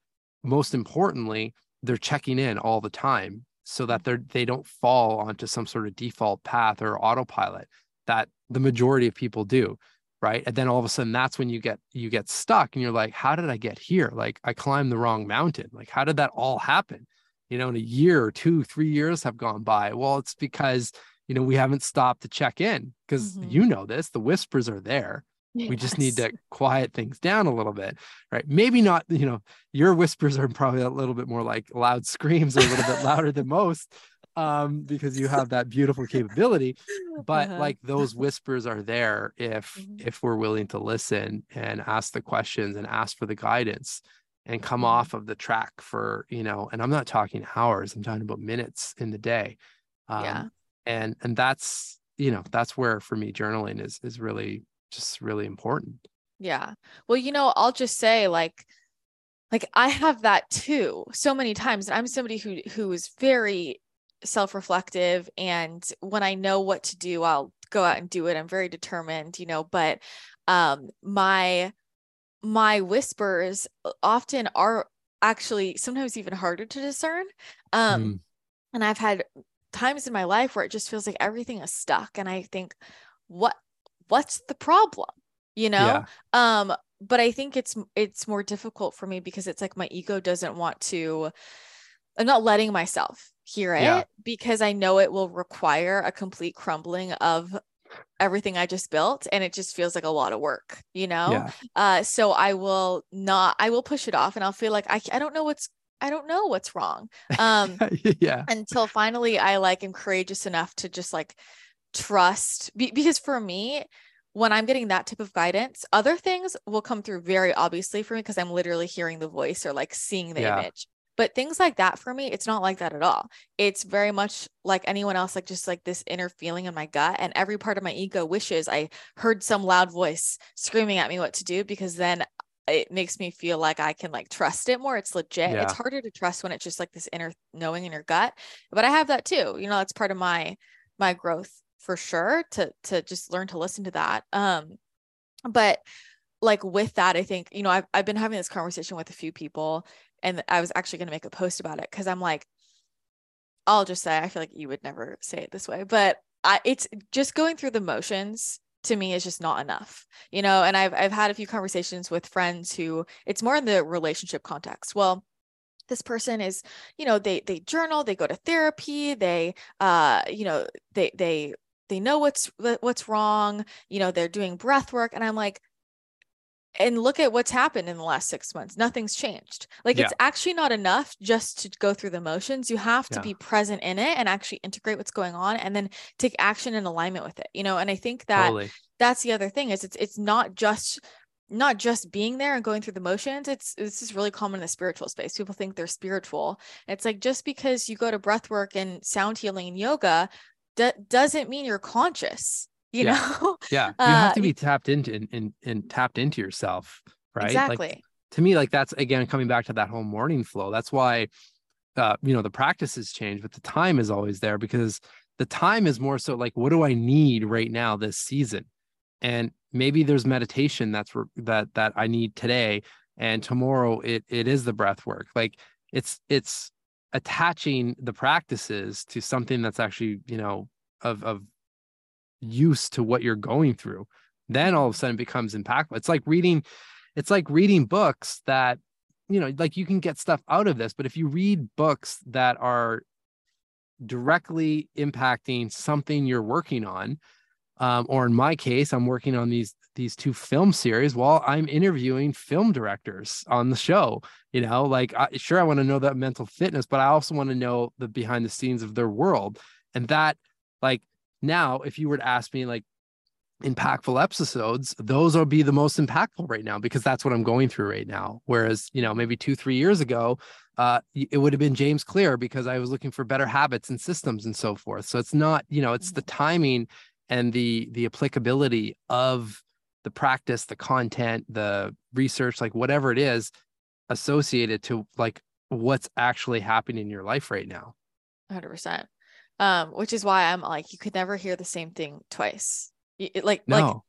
most importantly, they're checking in all the time so that they're they don't fall onto some sort of default path or autopilot that the majority of people do right? And then all of a sudden that's when you get you get stuck and you're like how did i get here? Like i climbed the wrong mountain. Like how did that all happen? You know in a year or two three years have gone by. Well it's because you know we haven't stopped to check in because mm-hmm. you know this the whispers are there Yes. We just need to quiet things down a little bit, right? Maybe not, you know, your whispers are probably a little bit more like loud screams, a little bit louder than most, um, because you have that beautiful capability. But uh-huh. like those whispers are there if mm-hmm. if we're willing to listen and ask the questions and ask for the guidance and come mm-hmm. off of the track for, you know, and I'm not talking hours, I'm talking about minutes in the day. Um, yeah. And and that's you know that's where for me journaling is is really just really important. Yeah. Well, you know, I'll just say like like I have that too so many times. And I'm somebody who who is very self-reflective and when I know what to do, I'll go out and do it. I'm very determined, you know, but um my my whispers often are actually sometimes even harder to discern. Um mm. and I've had times in my life where it just feels like everything is stuck and I think what what's the problem you know yeah. um but i think it's it's more difficult for me because it's like my ego doesn't want to i'm not letting myself hear it yeah. because i know it will require a complete crumbling of everything i just built and it just feels like a lot of work you know yeah. uh so i will not i will push it off and i'll feel like i, I don't know what's I don't know what's wrong. Um, yeah. Until finally, I like am courageous enough to just like trust be, because for me when i'm getting that type of guidance other things will come through very obviously for me because i'm literally hearing the voice or like seeing the yeah. image but things like that for me it's not like that at all it's very much like anyone else like just like this inner feeling in my gut and every part of my ego wishes i heard some loud voice screaming at me what to do because then it makes me feel like I can like trust it more. It's legit. Yeah. It's harder to trust when it's just like this inner knowing in your gut. But I have that too. You know, that's part of my my growth for sure to to just learn to listen to that um but like with that i think you know i've, I've been having this conversation with a few people and i was actually going to make a post about it because i'm like i'll just say i feel like you would never say it this way but I, it's just going through the motions to me is just not enough you know and i've i've had a few conversations with friends who it's more in the relationship context. Well this person is you know they they journal they go to therapy they uh you know they they they know what's what's wrong you know they're doing breath work and i'm like and look at what's happened in the last six months nothing's changed like yeah. it's actually not enough just to go through the motions you have to yeah. be present in it and actually integrate what's going on and then take action in alignment with it you know and i think that totally. that's the other thing is it's it's not just not just being there and going through the motions it's this is really common in the spiritual space people think they're spiritual it's like just because you go to breath work and sound healing and yoga d- doesn't mean you're conscious you yeah. know? Yeah. You have to uh, be tapped into and, and, and tapped into yourself right? Exactly. like, to me like that's again coming back to that whole morning flow that's why uh you know the practices change but the time is always there because the time is more so like what do i need right now this season? And maybe there's meditation that's re- that that i need today and tomorrow it it is the breath work. Like it's it's attaching the practices to something that's actually you know of of use to what you're going through then all of a sudden it becomes impactful. It's like reading it's like reading books that you know like you can get stuff out of this but if you read books that are directly impacting something you're working on um, or in my case i'm working on these these two film series while i'm interviewing film directors on the show you know like I, sure i want to know that mental fitness but i also want to know the behind the scenes of their world. And that like now if you were to ask me like impactful episodes those will be the most impactful right now because that's what i'm going through right now. Whereas you know maybe two three years ago uh, it would have been james clear because i was looking for better habits and systems and so forth. So it's not you know it's the timing and the the applicability of the practice the content the research like whatever it is associated to like what's actually happening in your life right now 100% um which is why i'm like you could never hear the same thing twice it, like no.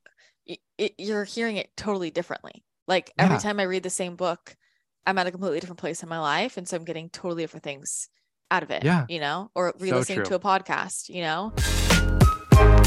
like it, you're hearing it totally differently like every yeah. time i read the same book i'm at a completely different place in my life and so i'm getting totally different things out of it. Yeah. You know, or So re-listening true. to a podcast, you know?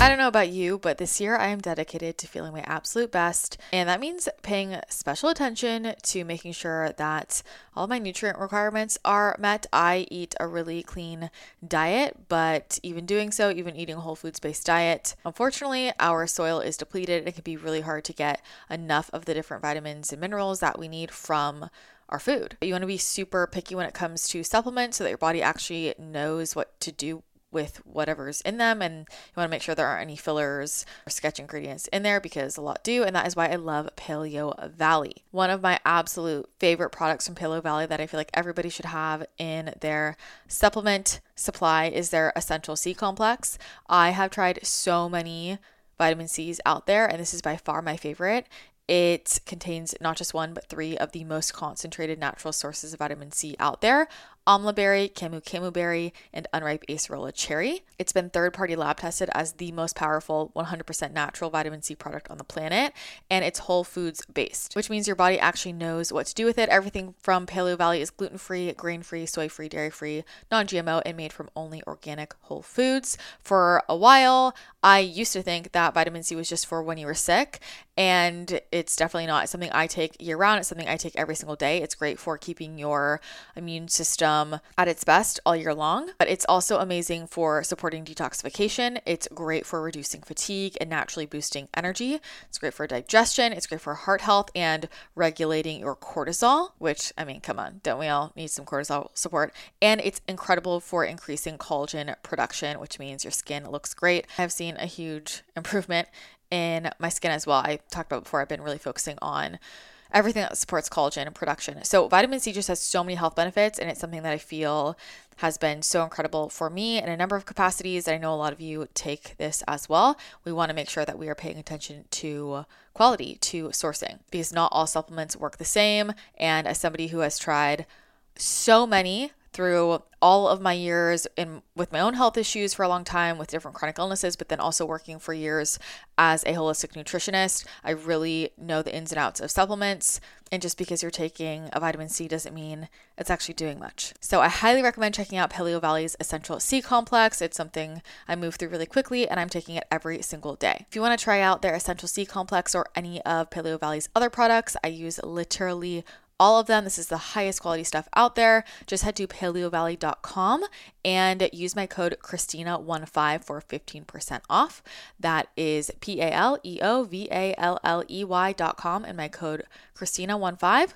I don't know about you, but this year I am dedicated to feeling my absolute best. And that means paying special attention to making sure that all my nutrient requirements are met. I eat a really clean diet, but even doing so, even eating a whole foods based diet, unfortunately, our soil is depleted. It can be really hard to get enough of the different vitamins and minerals that we need from our food. You want to be super picky when it comes to supplements so that your body actually knows what to do with whatever's in them and you want to make sure there aren't any fillers or sketch ingredients in there because a lot do and that is why I love Paleo Valley. One of my absolute favorite products from Paleo Valley that I feel like everybody should have in their supplement supply is their essential C complex. I have tried so many vitamin C's out there and this is by far my favorite. It contains not just one, but three of the most concentrated natural sources of vitamin C out there amla berry, camu camu berry, and unripe acerola cherry. It's been third party lab tested as the most powerful 100% natural vitamin C product on the planet, and it's whole foods based, which means your body actually knows what to do with it. Everything from Paleo Valley is gluten free, grain free, soy free, dairy free, non GMO, and made from only organic whole foods. For a while, I used to think that vitamin C was just for when you were sick, and it's definitely not. It's something I take year round. It's something I take every single day. It's great for keeping your immune system Um, at its best all year long, but it's also amazing for supporting detoxification. It's great for reducing fatigue and naturally boosting energy. It's great for digestion. It's great for heart health and regulating your cortisol, which, I mean, come on, don't we all need some cortisol support? And it's incredible for increasing collagen production, which means your skin looks great. I've seen a huge improvement in my skin as well. I talked about before, I've been really focusing on everything that supports collagen and production. So, vitamin C just has so many health benefits, and it's something that I feel has been so incredible for me in a number of capacities. I know a lot of you take this as well. We want to make sure that we are paying attention to quality, to sourcing, because not all supplements work the same. And as somebody who has tried so many through all of my years in with my own health issues for a long time with different chronic illnesses but then also working for years as a holistic nutritionist. I really know the ins and outs of supplements and just because you're taking a vitamin c doesn't mean it's actually doing much. So i highly recommend checking out paleo valley's essential c complex. It's something i move through really quickly and i'm taking it every single day. If you want to try out their essential c complex or any of paleo valley's other products i use literally all of them. This is the highest quality stuff out there. Just head to paleovalley.com and use my code Christina15 for 15% off. That is P A L E O V A L L E Y.com and my code Christina15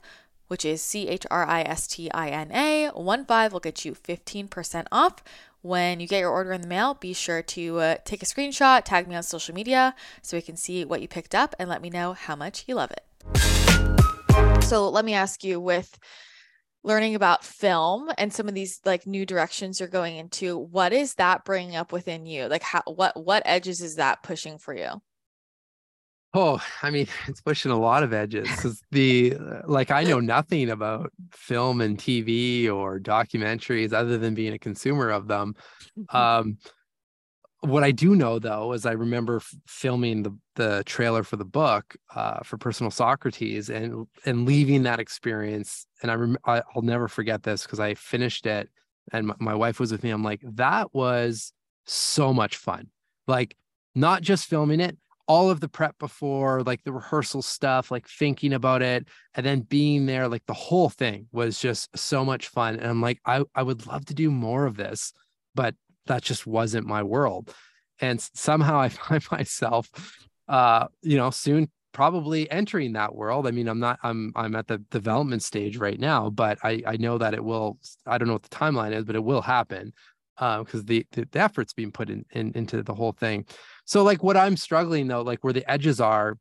which is C H R I S T I N A. 1 5 will get you 15% off. When you get your order in the mail, be sure to uh, take a screenshot, tag me on social media so we can see what you picked up and let me know how much you love it. So let me ask you with learning about film and some of these like new directions you're going into, what is that bringing up within you? Like how what what edges is that pushing for you? Oh, I mean, it's pushing a lot of edges. 'cause the uh, like, I know nothing about film and TV or documentaries other than being a consumer of them. Um, what I do know though is I remember f- filming the the trailer for the book uh, for Personal Socrates and and leaving that experience. And I rem- I, I'll never forget this because I finished it and my, my wife was with me. I'm like, that was so much fun. Like, not just filming it, all of the prep before, like the rehearsal stuff, like thinking about it, and then being there, like the whole thing was just so much fun. And I'm like, I, I would love to do more of this, but that just wasn't my world. And somehow I find myself, uh, you know, soon probably entering that world. I mean, I'm not, I'm, I'm at the development stage right now, but I, I know that it will, I don't know what the timeline is, but it will happen because the, the the effort's being put in, in into the whole thing. So like what I'm struggling though, like where the edges are,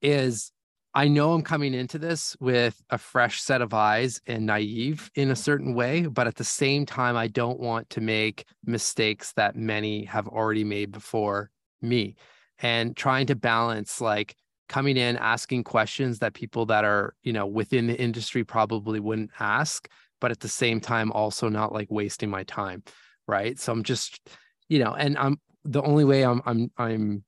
is I know I'm coming into this with a fresh set of eyes and naive in a certain way, but at the same time, I don't want to make mistakes that many have already made before me. And trying to balance like coming in asking questions that people that are you know within the industry probably wouldn't ask but at the same time also not like wasting my time right? So i'm just you know and i'm the only way i'm i'm i'm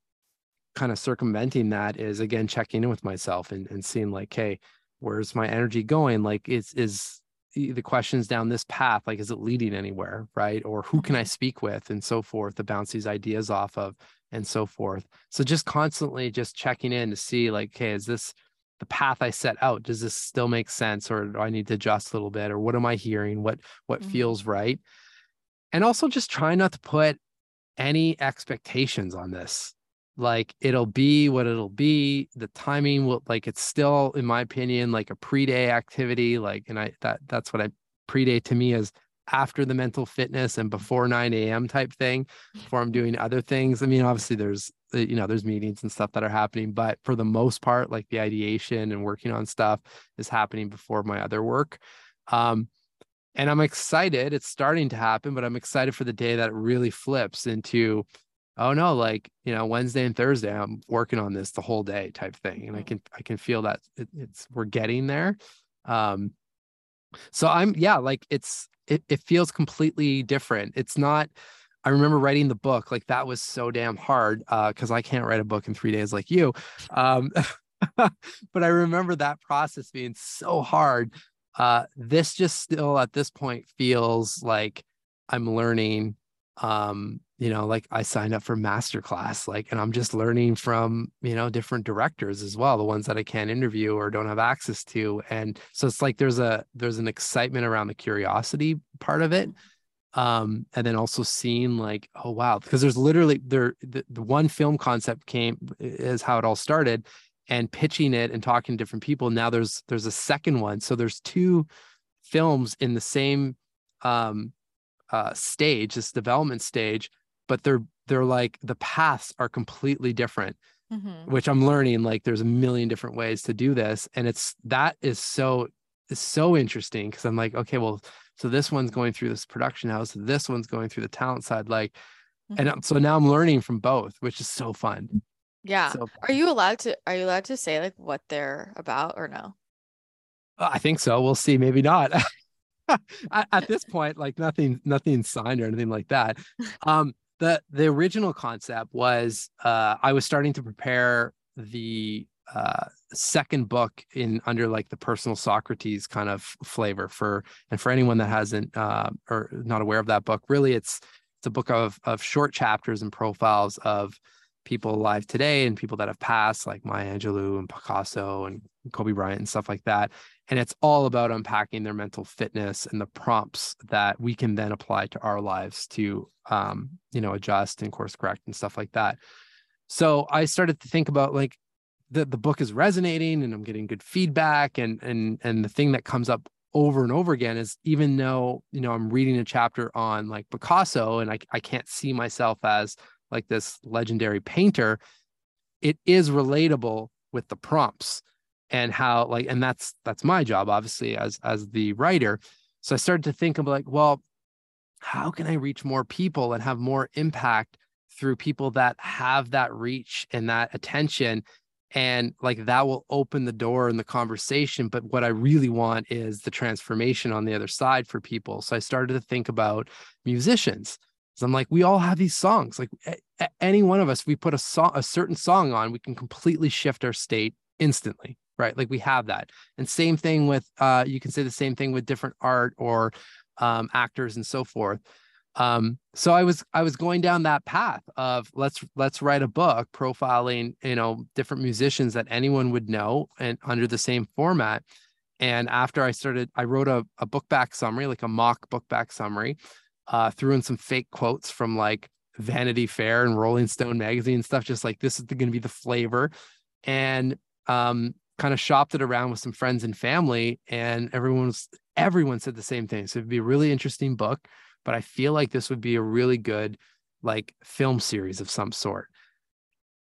kind of circumventing that is again checking in with myself and, and seeing like hey where's my energy going? Like is is the questions down this path like is it leading anywhere right? Or who can i Mm-hmm. speak with and so forth to bounce these ideas off of and so forth. So just constantly just checking in to see like okay is this the path i set out? Does this still make sense or do i need to adjust a little bit or what am i hearing? What what Mhm. feels right? And also just try not to put any expectations on this like it'll be what it'll be. The timing will like it's still in my opinion like a pre-day activity like and i that that's what i pre-day to me is after the mental fitness and before 9 a.m type thing before i'm doing other things. I mean obviously there's uh, you know there's meetings and stuff that are happening but for the most part like the ideation and working on stuff is happening before my other work. Um and i'm excited. It's starting to happen but i'm excited for the day that it really flips into oh no like you know wednesday and thursday i'm working on this the whole day type thing and i Mhm. can i can feel that it, it's we're getting there. Um so i'm yeah like it's it, it feels completely different. It's not i remember writing the book like that was so damn hard uh because i can't write a book in three days like you um but i remember that process being so hard. Uh this just still at this point feels like i'm learning um you know like i signed up for masterclass like and i'm just learning from you know different directors as well the ones that i can't interview or don't have access to and so it's like there's a there's an excitement around the curiosity part of it um and then also seeing like oh wow because there's literally there the, the one film concept came is how it all started and pitching it and talking to different people now there's there's a second one so there's two films in the same um uh stage this development stage but they're they're like the paths are completely different Mhm. which i'm learning like there's a million different ways to do this and it's that is so is so interesting because i'm like okay well so this one's going through this production house this one's going through the talent side like and Mhm. I'm- so now i'm learning from both which is so fun Yeah. so Are you allowed to are you allowed to say like what they're about or no? i think so we'll see maybe not at, at this point like nothing nothing signed or anything like that um the the original concept was uh i was starting to prepare the uh second book in under like the personal socrates kind of flavor for and for anyone that hasn't uh or not aware of that book really it's it's a book of of short chapters and profiles of people alive today and people that have passed like maya angelou and picasso and kobe bryant and stuff like that and it's all about unpacking their mental fitness and the prompts that we can then apply to our lives to um, you know adjust and course correct and stuff like that. So i started to think about like the, the book is resonating and i'm getting good feedback and and and the thing that comes up over and over again is even though you know i'm reading a chapter on like picasso and i, I can't see myself as like this legendary painter it is relatable with the prompts and how like and that's that's my job obviously as as the writer. So i started to think of like well how can i reach more people and have more impact through people that have that reach and that attention? And like that will open the door in the conversation but what i really want is the transformation on the other side for people. So i started to think about musicians. So i'm like we all have these songs. Like any one of us we put a song a certain song on we can completely shift our state instantly right? Like we have that. And same thing with uh you can say the same thing with different art or um actors and so forth. Um so i was i was going down that path of let's let's write a book profiling you know different musicians that anyone would know and under the same format. And after i started i wrote a, a book back summary like a mock book back summary uh threw in some fake quotes from like vanity fair and rolling stone magazine stuff just like this is going to be the flavor. And um kind of shopped it around with some friends and family and everyone was everyone said the same thing. So it'd be a really interesting book but i feel like this would be a really good like film series of some sort.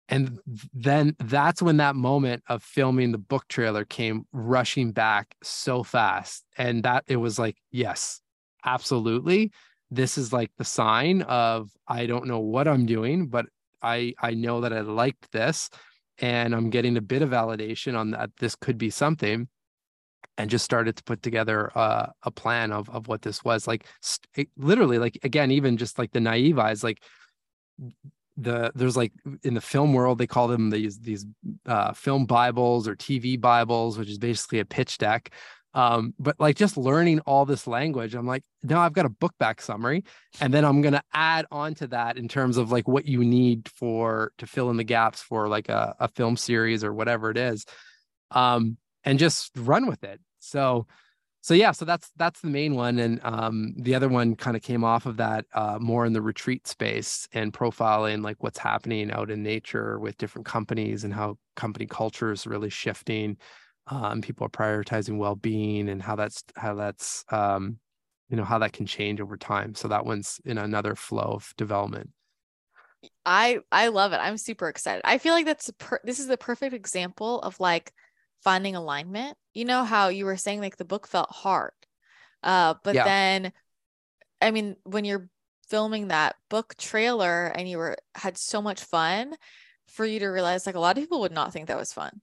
And then that's when that moment of filming the book trailer came rushing back so fast and that it was like yes absolutely this is like the sign of i don't know what i'm doing but i i know that i liked this and i'm getting a bit of validation on that this could be something and just started to put together uh, a plan of of what this was like st- literally like again even just like the naive eyes like the there's like in the film world they call them these these uh, film bibles or tv bibles which is basically a pitch deck um, but like just learning all this language, I'm like, no, I've got a book back summary. And then I'm gonna add on to that in terms of like what you need for to fill in the gaps for like a, a film series or whatever it is. Um, and just run with it. So so yeah, so that's that's the main one. And um the other one kind of came off of that uh more in the retreat space and profiling like what's happening out in nature with different companies and how company culture is really shifting um, people are prioritizing well-being and how that's how that's um, you know how that can change over time. So that one's in another flow of development. I i love it. I'm super excited. I feel like that's per- this is the perfect example of like finding alignment. You know how you were saying like the book felt hard uh but yeah. then i mean when you're filming that book trailer and you were had so much fun for you to realize like a lot of people would not think that was fun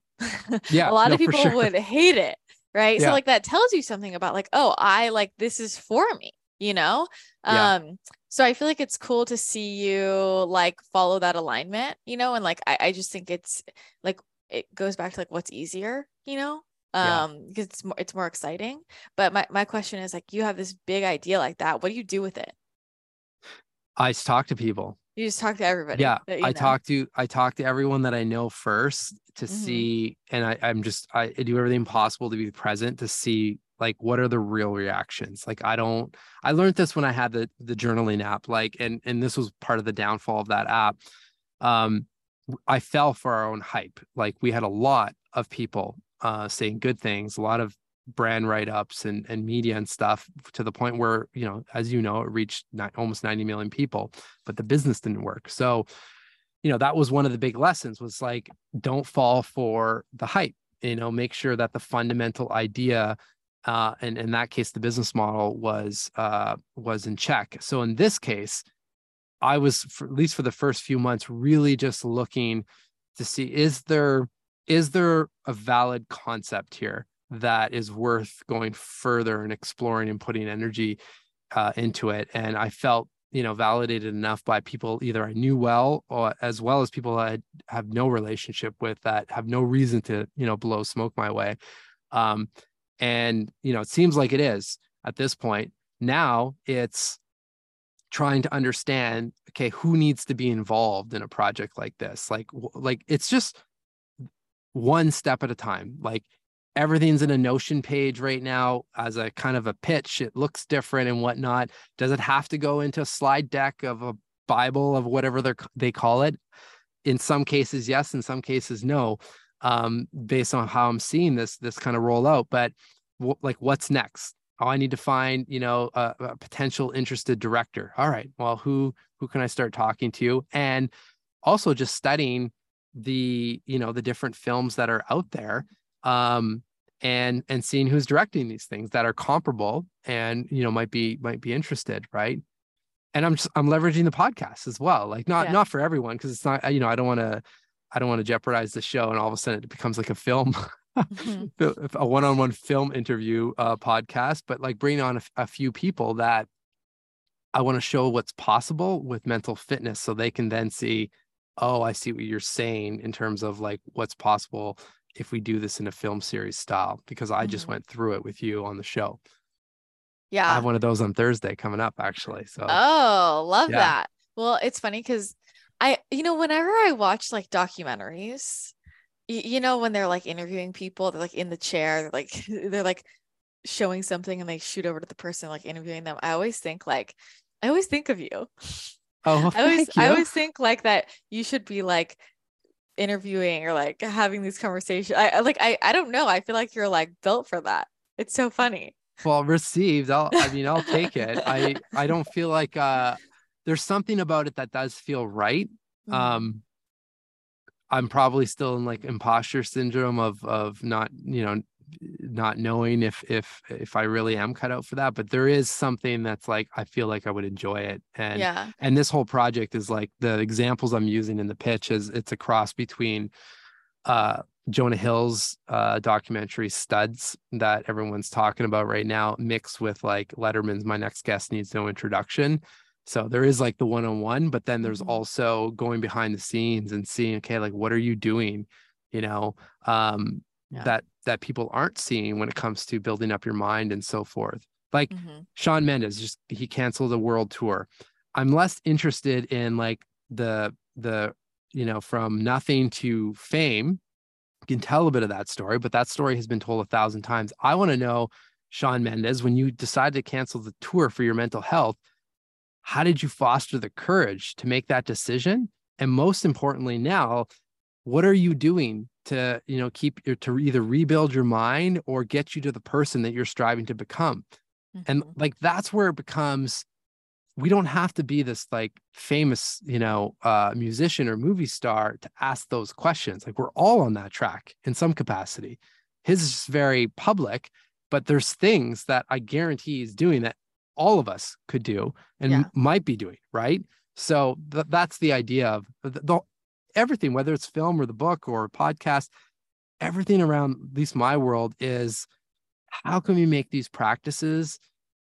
yeah a lot no, of people sure. would hate it right? Yeah. so like that tells you something about like oh i like this is for me you know? Yeah. um so i feel like it's cool to see you like follow that alignment you know? And like i, I just think it's like it goes back to like what's easier you know? Um because it's more it's more exciting. But my, my question is like you have this big idea like that. What do you do with it? I talk to people you just talk to everybody yeah that i know. talk to i talk to everyone that i know first to Mhm. see and I, i'm just I, I do everything possible to be present to see like what are the real reactions like i don't i learned this when i had the the journaling app like and and this was part of the downfall of that app um i fell for our own hype like we had a lot of people uh saying good things a lot of brand write-ups and and media and stuff to the point where you know as you know it reached ni- almost 90 million people but the business didn't work. So you know that was one of the big lessons was like don't fall for the hype you know make sure that the fundamental idea uh and in that case the business model was uh was in check. So in this case i was for, at least for the first few months really just looking to see is there is there a valid concept here that is worth going further and exploring and putting energy uh, into it. And i felt you know validated enough by people either i knew well or as well as people i have no relationship with that have no reason to you know blow smoke my way. Um and you know it seems like it is at this point. Now it's trying to understand okay who needs to be involved in a project like this? Like like it's just one step at a time. Like everything's in a notion page right now as a kind of a pitch. It looks different and whatnot. Does it have to go into a slide deck of a bible of whatever they they call it? In some cases yes in some cases no um, based on how i'm seeing this this kind of roll out. But w- like what's next? Oh i need to find you know a, a potential interested director. All right well who who can i start talking to? And also just studying the you know the different films that are out there um and and seeing who's directing these things that are comparable and you know might be might be interested right and i'm just i'm leveraging the podcast as well like not Yeah. not for everyone because it's not you know i don't want to i don't want to jeopardize the show and all of a sudden it becomes like a film Mhm. a one-on-one film interview uh podcast but like bring on a, a few people that i want to show what's possible with mental fitness so they can then see oh i see what you're saying in terms of like what's possible if we do this in a film series style because i just Mhm. went through it with you on the show Yeah. i have one of those on thursday coming up actually so Oh, love Yeah. that. Well, it's funny because I, you know, whenever I watch like documentaries, y- you know, when they're like interviewing people, they're like in the chair, they're like they're like showing something and they shoot over to the person like interviewing them. I always think like, I always think of you. oh well, I always, you. I always think like that you should be like interviewing or like having these conversations. I I- like, I, I don't know. I feel like you're like built for that. It's so funny. well received i'll i mean i'll take it i i don't feel like uh there's something about it that does feel right Mhm. um i'm probably still in like imposter syndrome of of not you know not knowing if if if i really am cut out for that but there is something that's like i feel like i would enjoy it and yeah. and this whole project is like the examples i'm using in the pitch is it's a cross between uh jonah hill's uh documentary Stutz that everyone's talking about right now mixed with like letterman's my next guest needs no introduction so there is like the one-on-one but then there's Mhm. also going behind the scenes and seeing okay like what are you doing you know um Yeah. that that people aren't seeing when it comes to building up your mind and so forth. Like Mhm. Shawn Mendes just he canceled a world tour. I'm less interested in like the the you know from nothing to fame. You can tell a bit of that story, but that story has been told a thousand times. I want to know, Shawn Mendes, when you decided to cancel the tour for your mental health, how did you foster the courage to make that decision? And most importantly, now, what are you doing to you know keep your to either rebuild your mind or get you to the person that you're striving to become? and Mhm. like that's where it becomes we don't have to be this like famous you know uh musician or movie star to ask those questions like we're all on that track in some capacity his is very public but there's things that i guarantee he's doing that all of us could do and Yeah. might be doing right so th- that's the idea of the, the everything whether it's film or the book or podcast everything around at least my world is how can we make these practices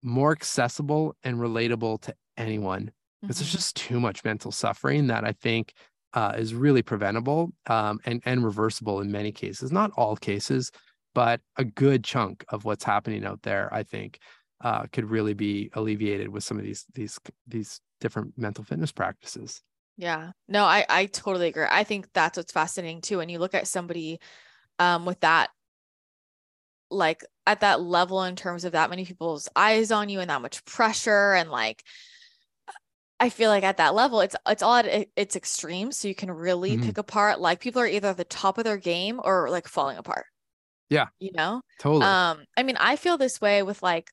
more accessible and relatable to anyone? Because there's Mhm. just too much mental suffering that i think uh, is really preventable um, and and reversible in many cases. Not all cases but a good chunk of what's happening out there i think uh, could really be alleviated with some of these these these different mental fitness practices Yeah. No, I I totally agree. I think that's what's fascinating too. When you look at somebody um with that like at that level in terms of that many people's eyes on you and that much pressure and like I feel like at that level it's it's all at it- its extreme so you can really Mhm. pick apart like people are either at the top of their game or like falling apart. Yeah. You know? totally Um, I mean, I feel this way with like,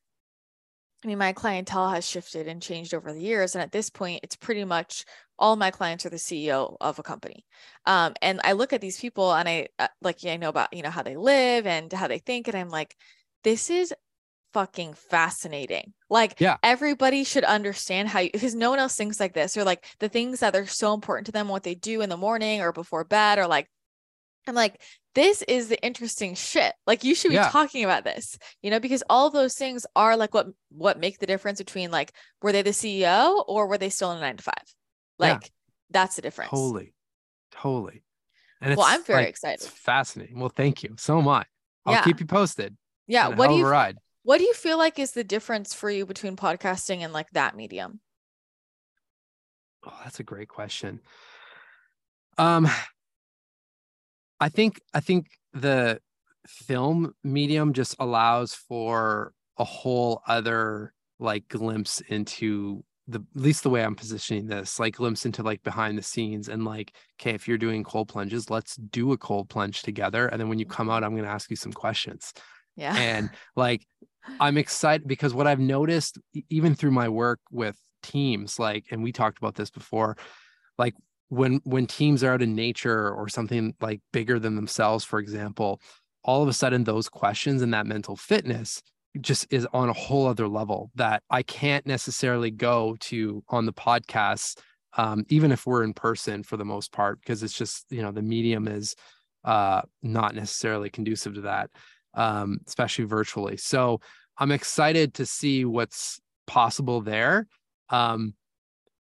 I mean, my clientele has shifted and changed over the years. And at this point, it's pretty much all my clients are the CEO of a company. Um, and I look at these people and I uh, like, yeah, I know about, you know, how they live and how they think. And I'm like, this is fucking fascinating. Like, Yeah. everybody should understand how you, because no one else thinks like this, or like the things that are so important to them, what they do in the morning or before bed, or like, I'm like, this is the interesting shit. Like you should be Yeah. talking about this, you know, because all those things are like what what make the difference between like were they the CEO or were they still in a nine to five? Yeah. Like that's the difference. Totally. Totally. And Well, I'm very like, excited. It's fascinating. Well, thank you. So am I. I'll Yeah. keep you posted. Yeah. What do you ride? what do you feel like is the difference for you between podcasting and like that medium? Oh, that's a great question. Um, I think I think the film medium just allows for a whole other like glimpse into the at least the way I'm positioning this, like glimpse into like behind the scenes and like, okay, if you're doing cold plunges, let's do a cold plunge together. And then when you come out, I'm gonna ask you some questions. Yeah. and like i'm excited because what i've noticed even through my work with teams like and we talked about this before like when when teams are out in nature or something like bigger than themselves for example all of a sudden those questions and that mental fitness just is on a whole other level that i can't necessarily go to on the podcast um, even if we're in person for the most part because it's just you know the medium is uh, not necessarily conducive to that um, especially virtually. So I'm excited to see what's possible there. Um,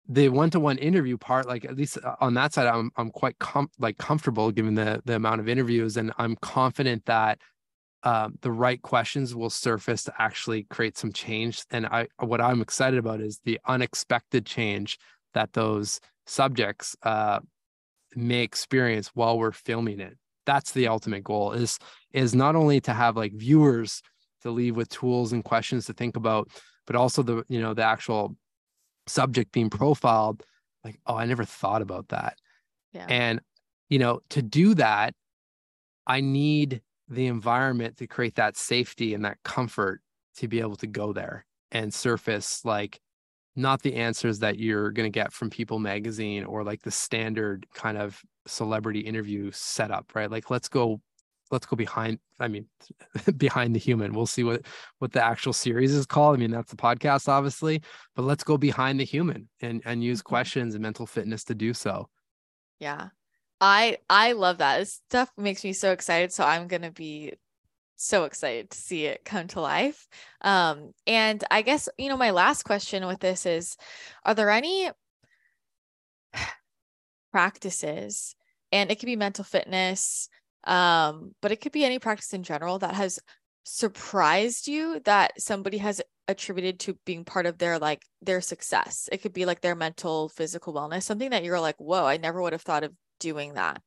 the one-to-one interview part, like at least uh, on that side, I'm I'm quite com- like comfortable given the the amount of interviews, and I'm confident that um, the right questions will surface to actually create some change. And I what I'm excited about is the unexpected change that those subjects uh, may experience while we're filming it. That's the ultimate goal is is not only to have like viewers to leave with tools and questions to think about, but also the you know the actual subject being profiled. Like, oh, I never thought about that. Yeah. And you know, to do that, I need the environment to create that safety and that comfort to be able to go there and surface like not the answers that you're going to get from People magazine or like the standard kind of celebrity interview setup, right? Like let's go let's go behind I mean behind the human. We'll see what what the actual series is called. I mean that's the podcast obviously, but let's go behind the human and and use Mhm. questions and mental fitness to do so. Yeah. I I love that. This stuff makes me so excited. So I'm gonna be so excited to see it come to life. Um, and I guess, you know, my last question with this is are there any practices, and it could be mental fitness, Um, but it could be any practice in general that has surprised you that somebody has attributed to being part of their like their success. It could be like their mental, physical wellness, something that you're like, whoa, I never would have thought of doing that.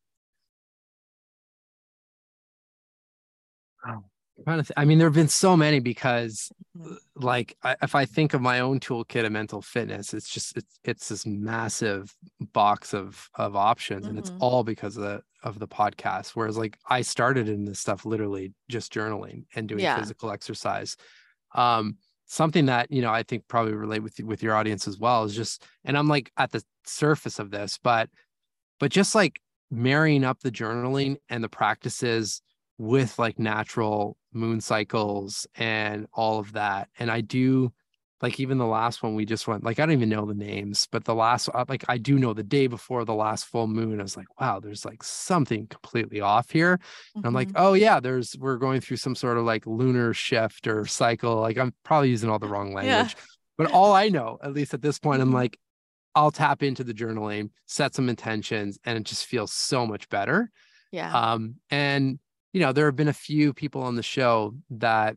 Oh, trying to th- I mean, there have been so many because, Mhm. like, I, if I think of my own toolkit of mental fitness, it's just it's it's this massive box of of options, and it's Mhm. all because of the of the podcast. Whereas, like, I started in this stuff literally just journaling and doing Yeah. physical exercise. Um, something that you know I think probably relate with with your audience as well is just, and I'm like at the surface of this, but but just like marrying up the journaling and the practices with like natural moon cycles and all of that. And I do like even the last one we just went like I don't even know the names, but the last uh, like I do know the day before the last full moon. I was like, wow, there's like something completely off here. And I'm like, Mhm. oh yeah, there's we're going through some sort of like lunar shift or cycle. Like I'm probably using all the wrong Yeah. language. But all I know, at least at this point, I'm Mhm. like, I'll tap into the journaling, set some intentions, and it just feels so much better. yeah. Um, and you know, there have been a few people on the show that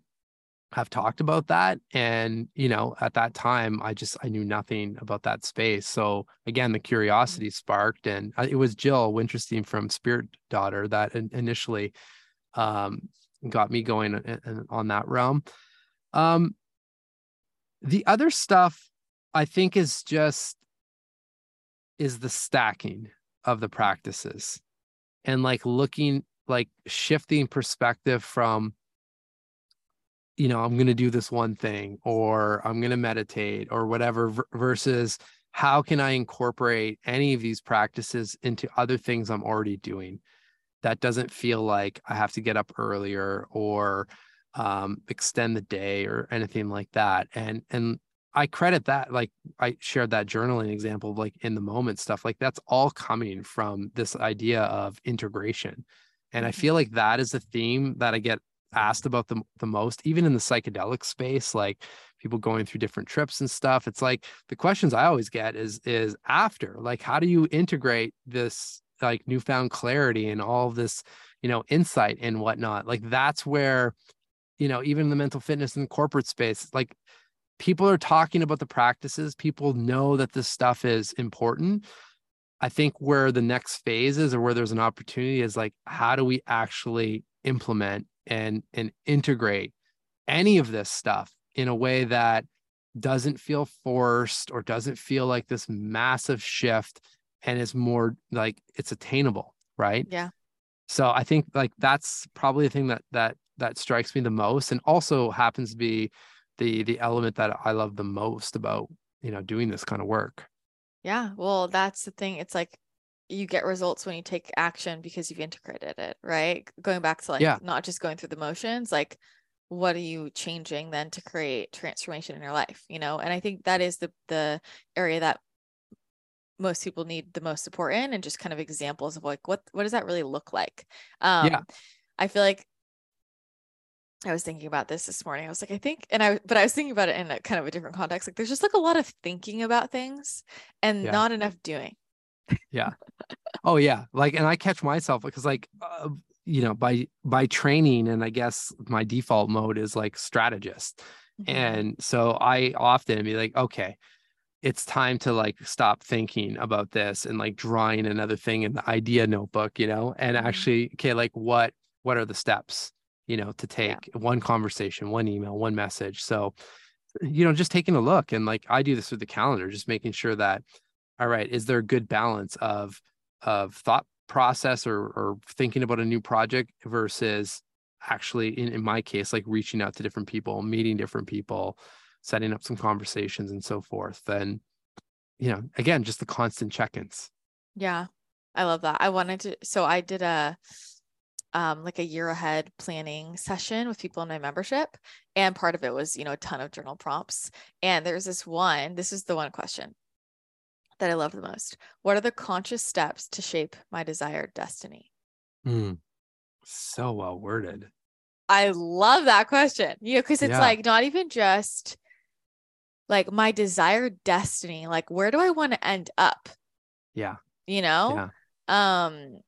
have talked about that. And, you know, at that time, I just I knew nothing about that space. So again, the curiosity sparked, and it was Jill Wintersteen from Spirit Daughter that initially um, got me going in- in- on that realm. Um, the other stuff I think is just is the stacking of the practices and like looking like shifting perspective from you know i'm going to do this one thing or i'm going to meditate or whatever ver- versus how can i incorporate any of these practices into other things i'm already doing that doesn't feel like i have to get up earlier or um, extend the day or anything like that. And and i credit that like i shared that journaling example of like in the moment stuff like that's all coming from this idea of integration. And i Mhm. feel like that is the theme that i get asked about the, the most even in the psychedelic space like people going through different trips and stuff. It's like the questions i always get is is after like how do you integrate this like newfound clarity and all this you know insight and whatnot? Like that's where you know even the mental fitness and corporate space like people are talking about the practices people know that this stuff is important i think where the next phase is or where there's an opportunity is like how do we actually implement and and integrate any of this stuff in a way that doesn't feel forced or doesn't feel like this massive shift and is more like it's attainable right yeah. so i think like that's probably the thing that that that strikes me the most and also happens to be the the element that i love the most about you know doing this kind of work Yeah. Well, that's the thing. It's like you get results when you take action because you've integrated it, right? Going back to like Yeah. not just going through the motions, like what are you changing then to create transformation in your life, you know? And I think that is the the area that most people need the most support in and just kind of examples of like what what does that really look like? Um Yeah. I feel like I was thinking about this this morning. I was like, I think, and I, but I was thinking about it in a kind of a different context. Like, there's just like a lot of thinking about things and Yeah. not enough doing. Yeah. Oh yeah like and i catch myself because like uh, you know by by training and i guess my default mode is like strategist Mhm. and so i often be like okay it's time to like stop thinking about this and like drawing another thing in the idea notebook you know and Mhm. actually okay like what what are the steps you know to Yeah. take one conversation one email one message so you know just taking a look and like i do this with the calendar just making sure that all right is there a good balance of of thought process or or thinking about a new project versus actually in, in my case like reaching out to different people meeting different people setting up some conversations and so forth and you know again just the constant check-ins Yeah, I love that. I wanted to, so I did a um like a year ahead planning session with people in my membership, and part of it was, you know, a ton of journal prompts. And there's this one, this is the one question that I love the most. What are the conscious steps to shape my desired destiny? Mm. so well worded I love that question. You know, because it's Yeah. like not even just like my desired destiny, like where do I want to end up? yeah You know? yeah um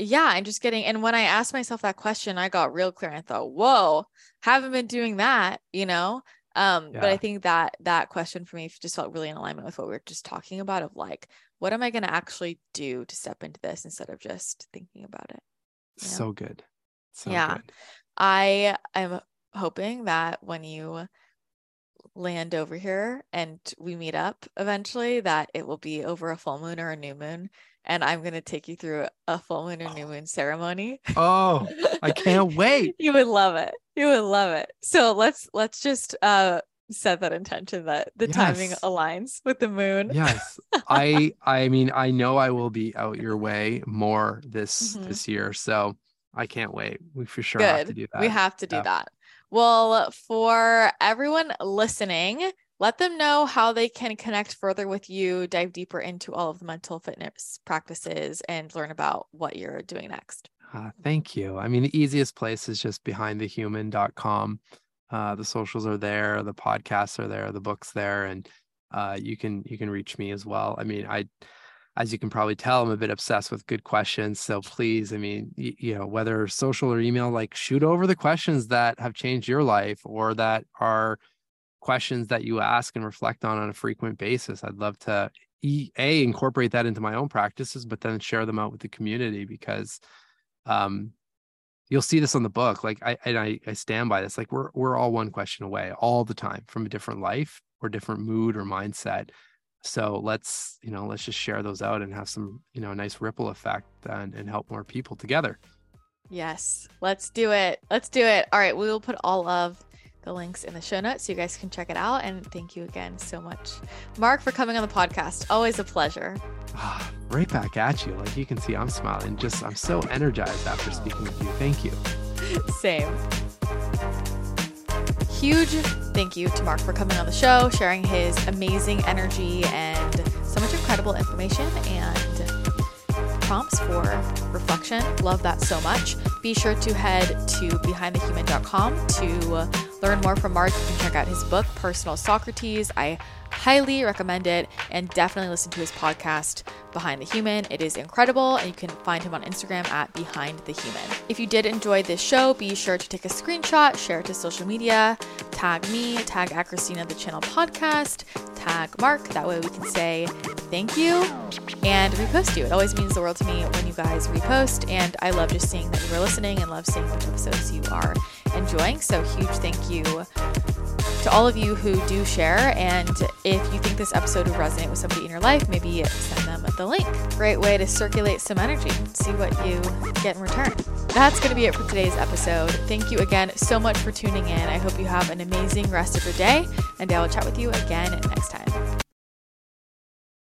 yeah, I'm just getting, and when I asked myself that question, I got real clear and I thought, whoa, haven't been doing that, you know? Um, yeah. but I think that that question for me just felt really in alignment with what we were just talking about of like, what am I going to actually do to step into this instead of just thinking about it? You know? So good. So yeah. Good. I am hoping that when you land over here and we meet up eventually, that it will be over a full moon or a new moon. And I'm going to take you through a full moon or new moon ceremony. Oh, I can't wait. you would love it. You would love it. So let's, let's just, uh, set that intention that the yes. timing aligns with the moon. yes. I I mean I know I will be out your way more this mm-hmm. this year. So I can't wait. We for sure Good. have to do that. We have to do yeah. that. Well, for everyone listening, let them know how they can connect further with you, dive deeper into all of the mental fitness practices, and learn about what you're doing next. Uh, thank you. I mean, the easiest place is just behindthehuman.com. Uh, the socials are there, the podcasts are there, the books there, and uh, you can you can reach me as well. I mean, I as you can probably tell, I'm a bit obsessed with good questions. So please, I mean, you, you know, whether social or email, like shoot over the questions that have changed your life or that are questions that you ask and reflect on on a frequent basis. I'd love to a incorporate that into my own practices, but then share them out with the community because um, you'll see this on the book. Like I and I, I stand by this. Like we're we're all one question away all the time from a different life or different mood or mindset so let's you know let's just share those out and have some you know nice ripple effect and, and help more people together yes let's do it let's do it all right we will put all of the links in the show notes. So you guys can check it out. And thank you again so much Marc for coming on the podcast. Always a pleasure. Ah, right back at you. Like you can see i'm smiling. Just i'm so energized after speaking with you. Thank you. Same. Huge thank you to Marc for coming on the show, sharing his amazing energy and so much incredible information. And prompts for reflection. Love that so much. Be sure to head to behindthehuman.com to learn more from Marc. You can check out his book, Personal Socrates. I highly recommend it and definitely listen to his podcast behind the human. It is incredible and you can find him on instagram at behind the human. If you did enjoy this show be sure to take a screenshot share it to social media tag me tag at christina the channel podcast tag Marc. That way we can say thank you and repost you. It always means the world to me when you guys repost and i love just seeing that you are listening and love seeing which episodes you are enjoying so huge thank you to all of you who do share. And if you think this episode would resonate with somebody in your life, maybe send them the link. Great way to circulate some energy, see what you get in return. That's going to be it for today's episode. Thank you again so much for tuning in. I hope you have an amazing rest of your day, and I will chat with you again next time.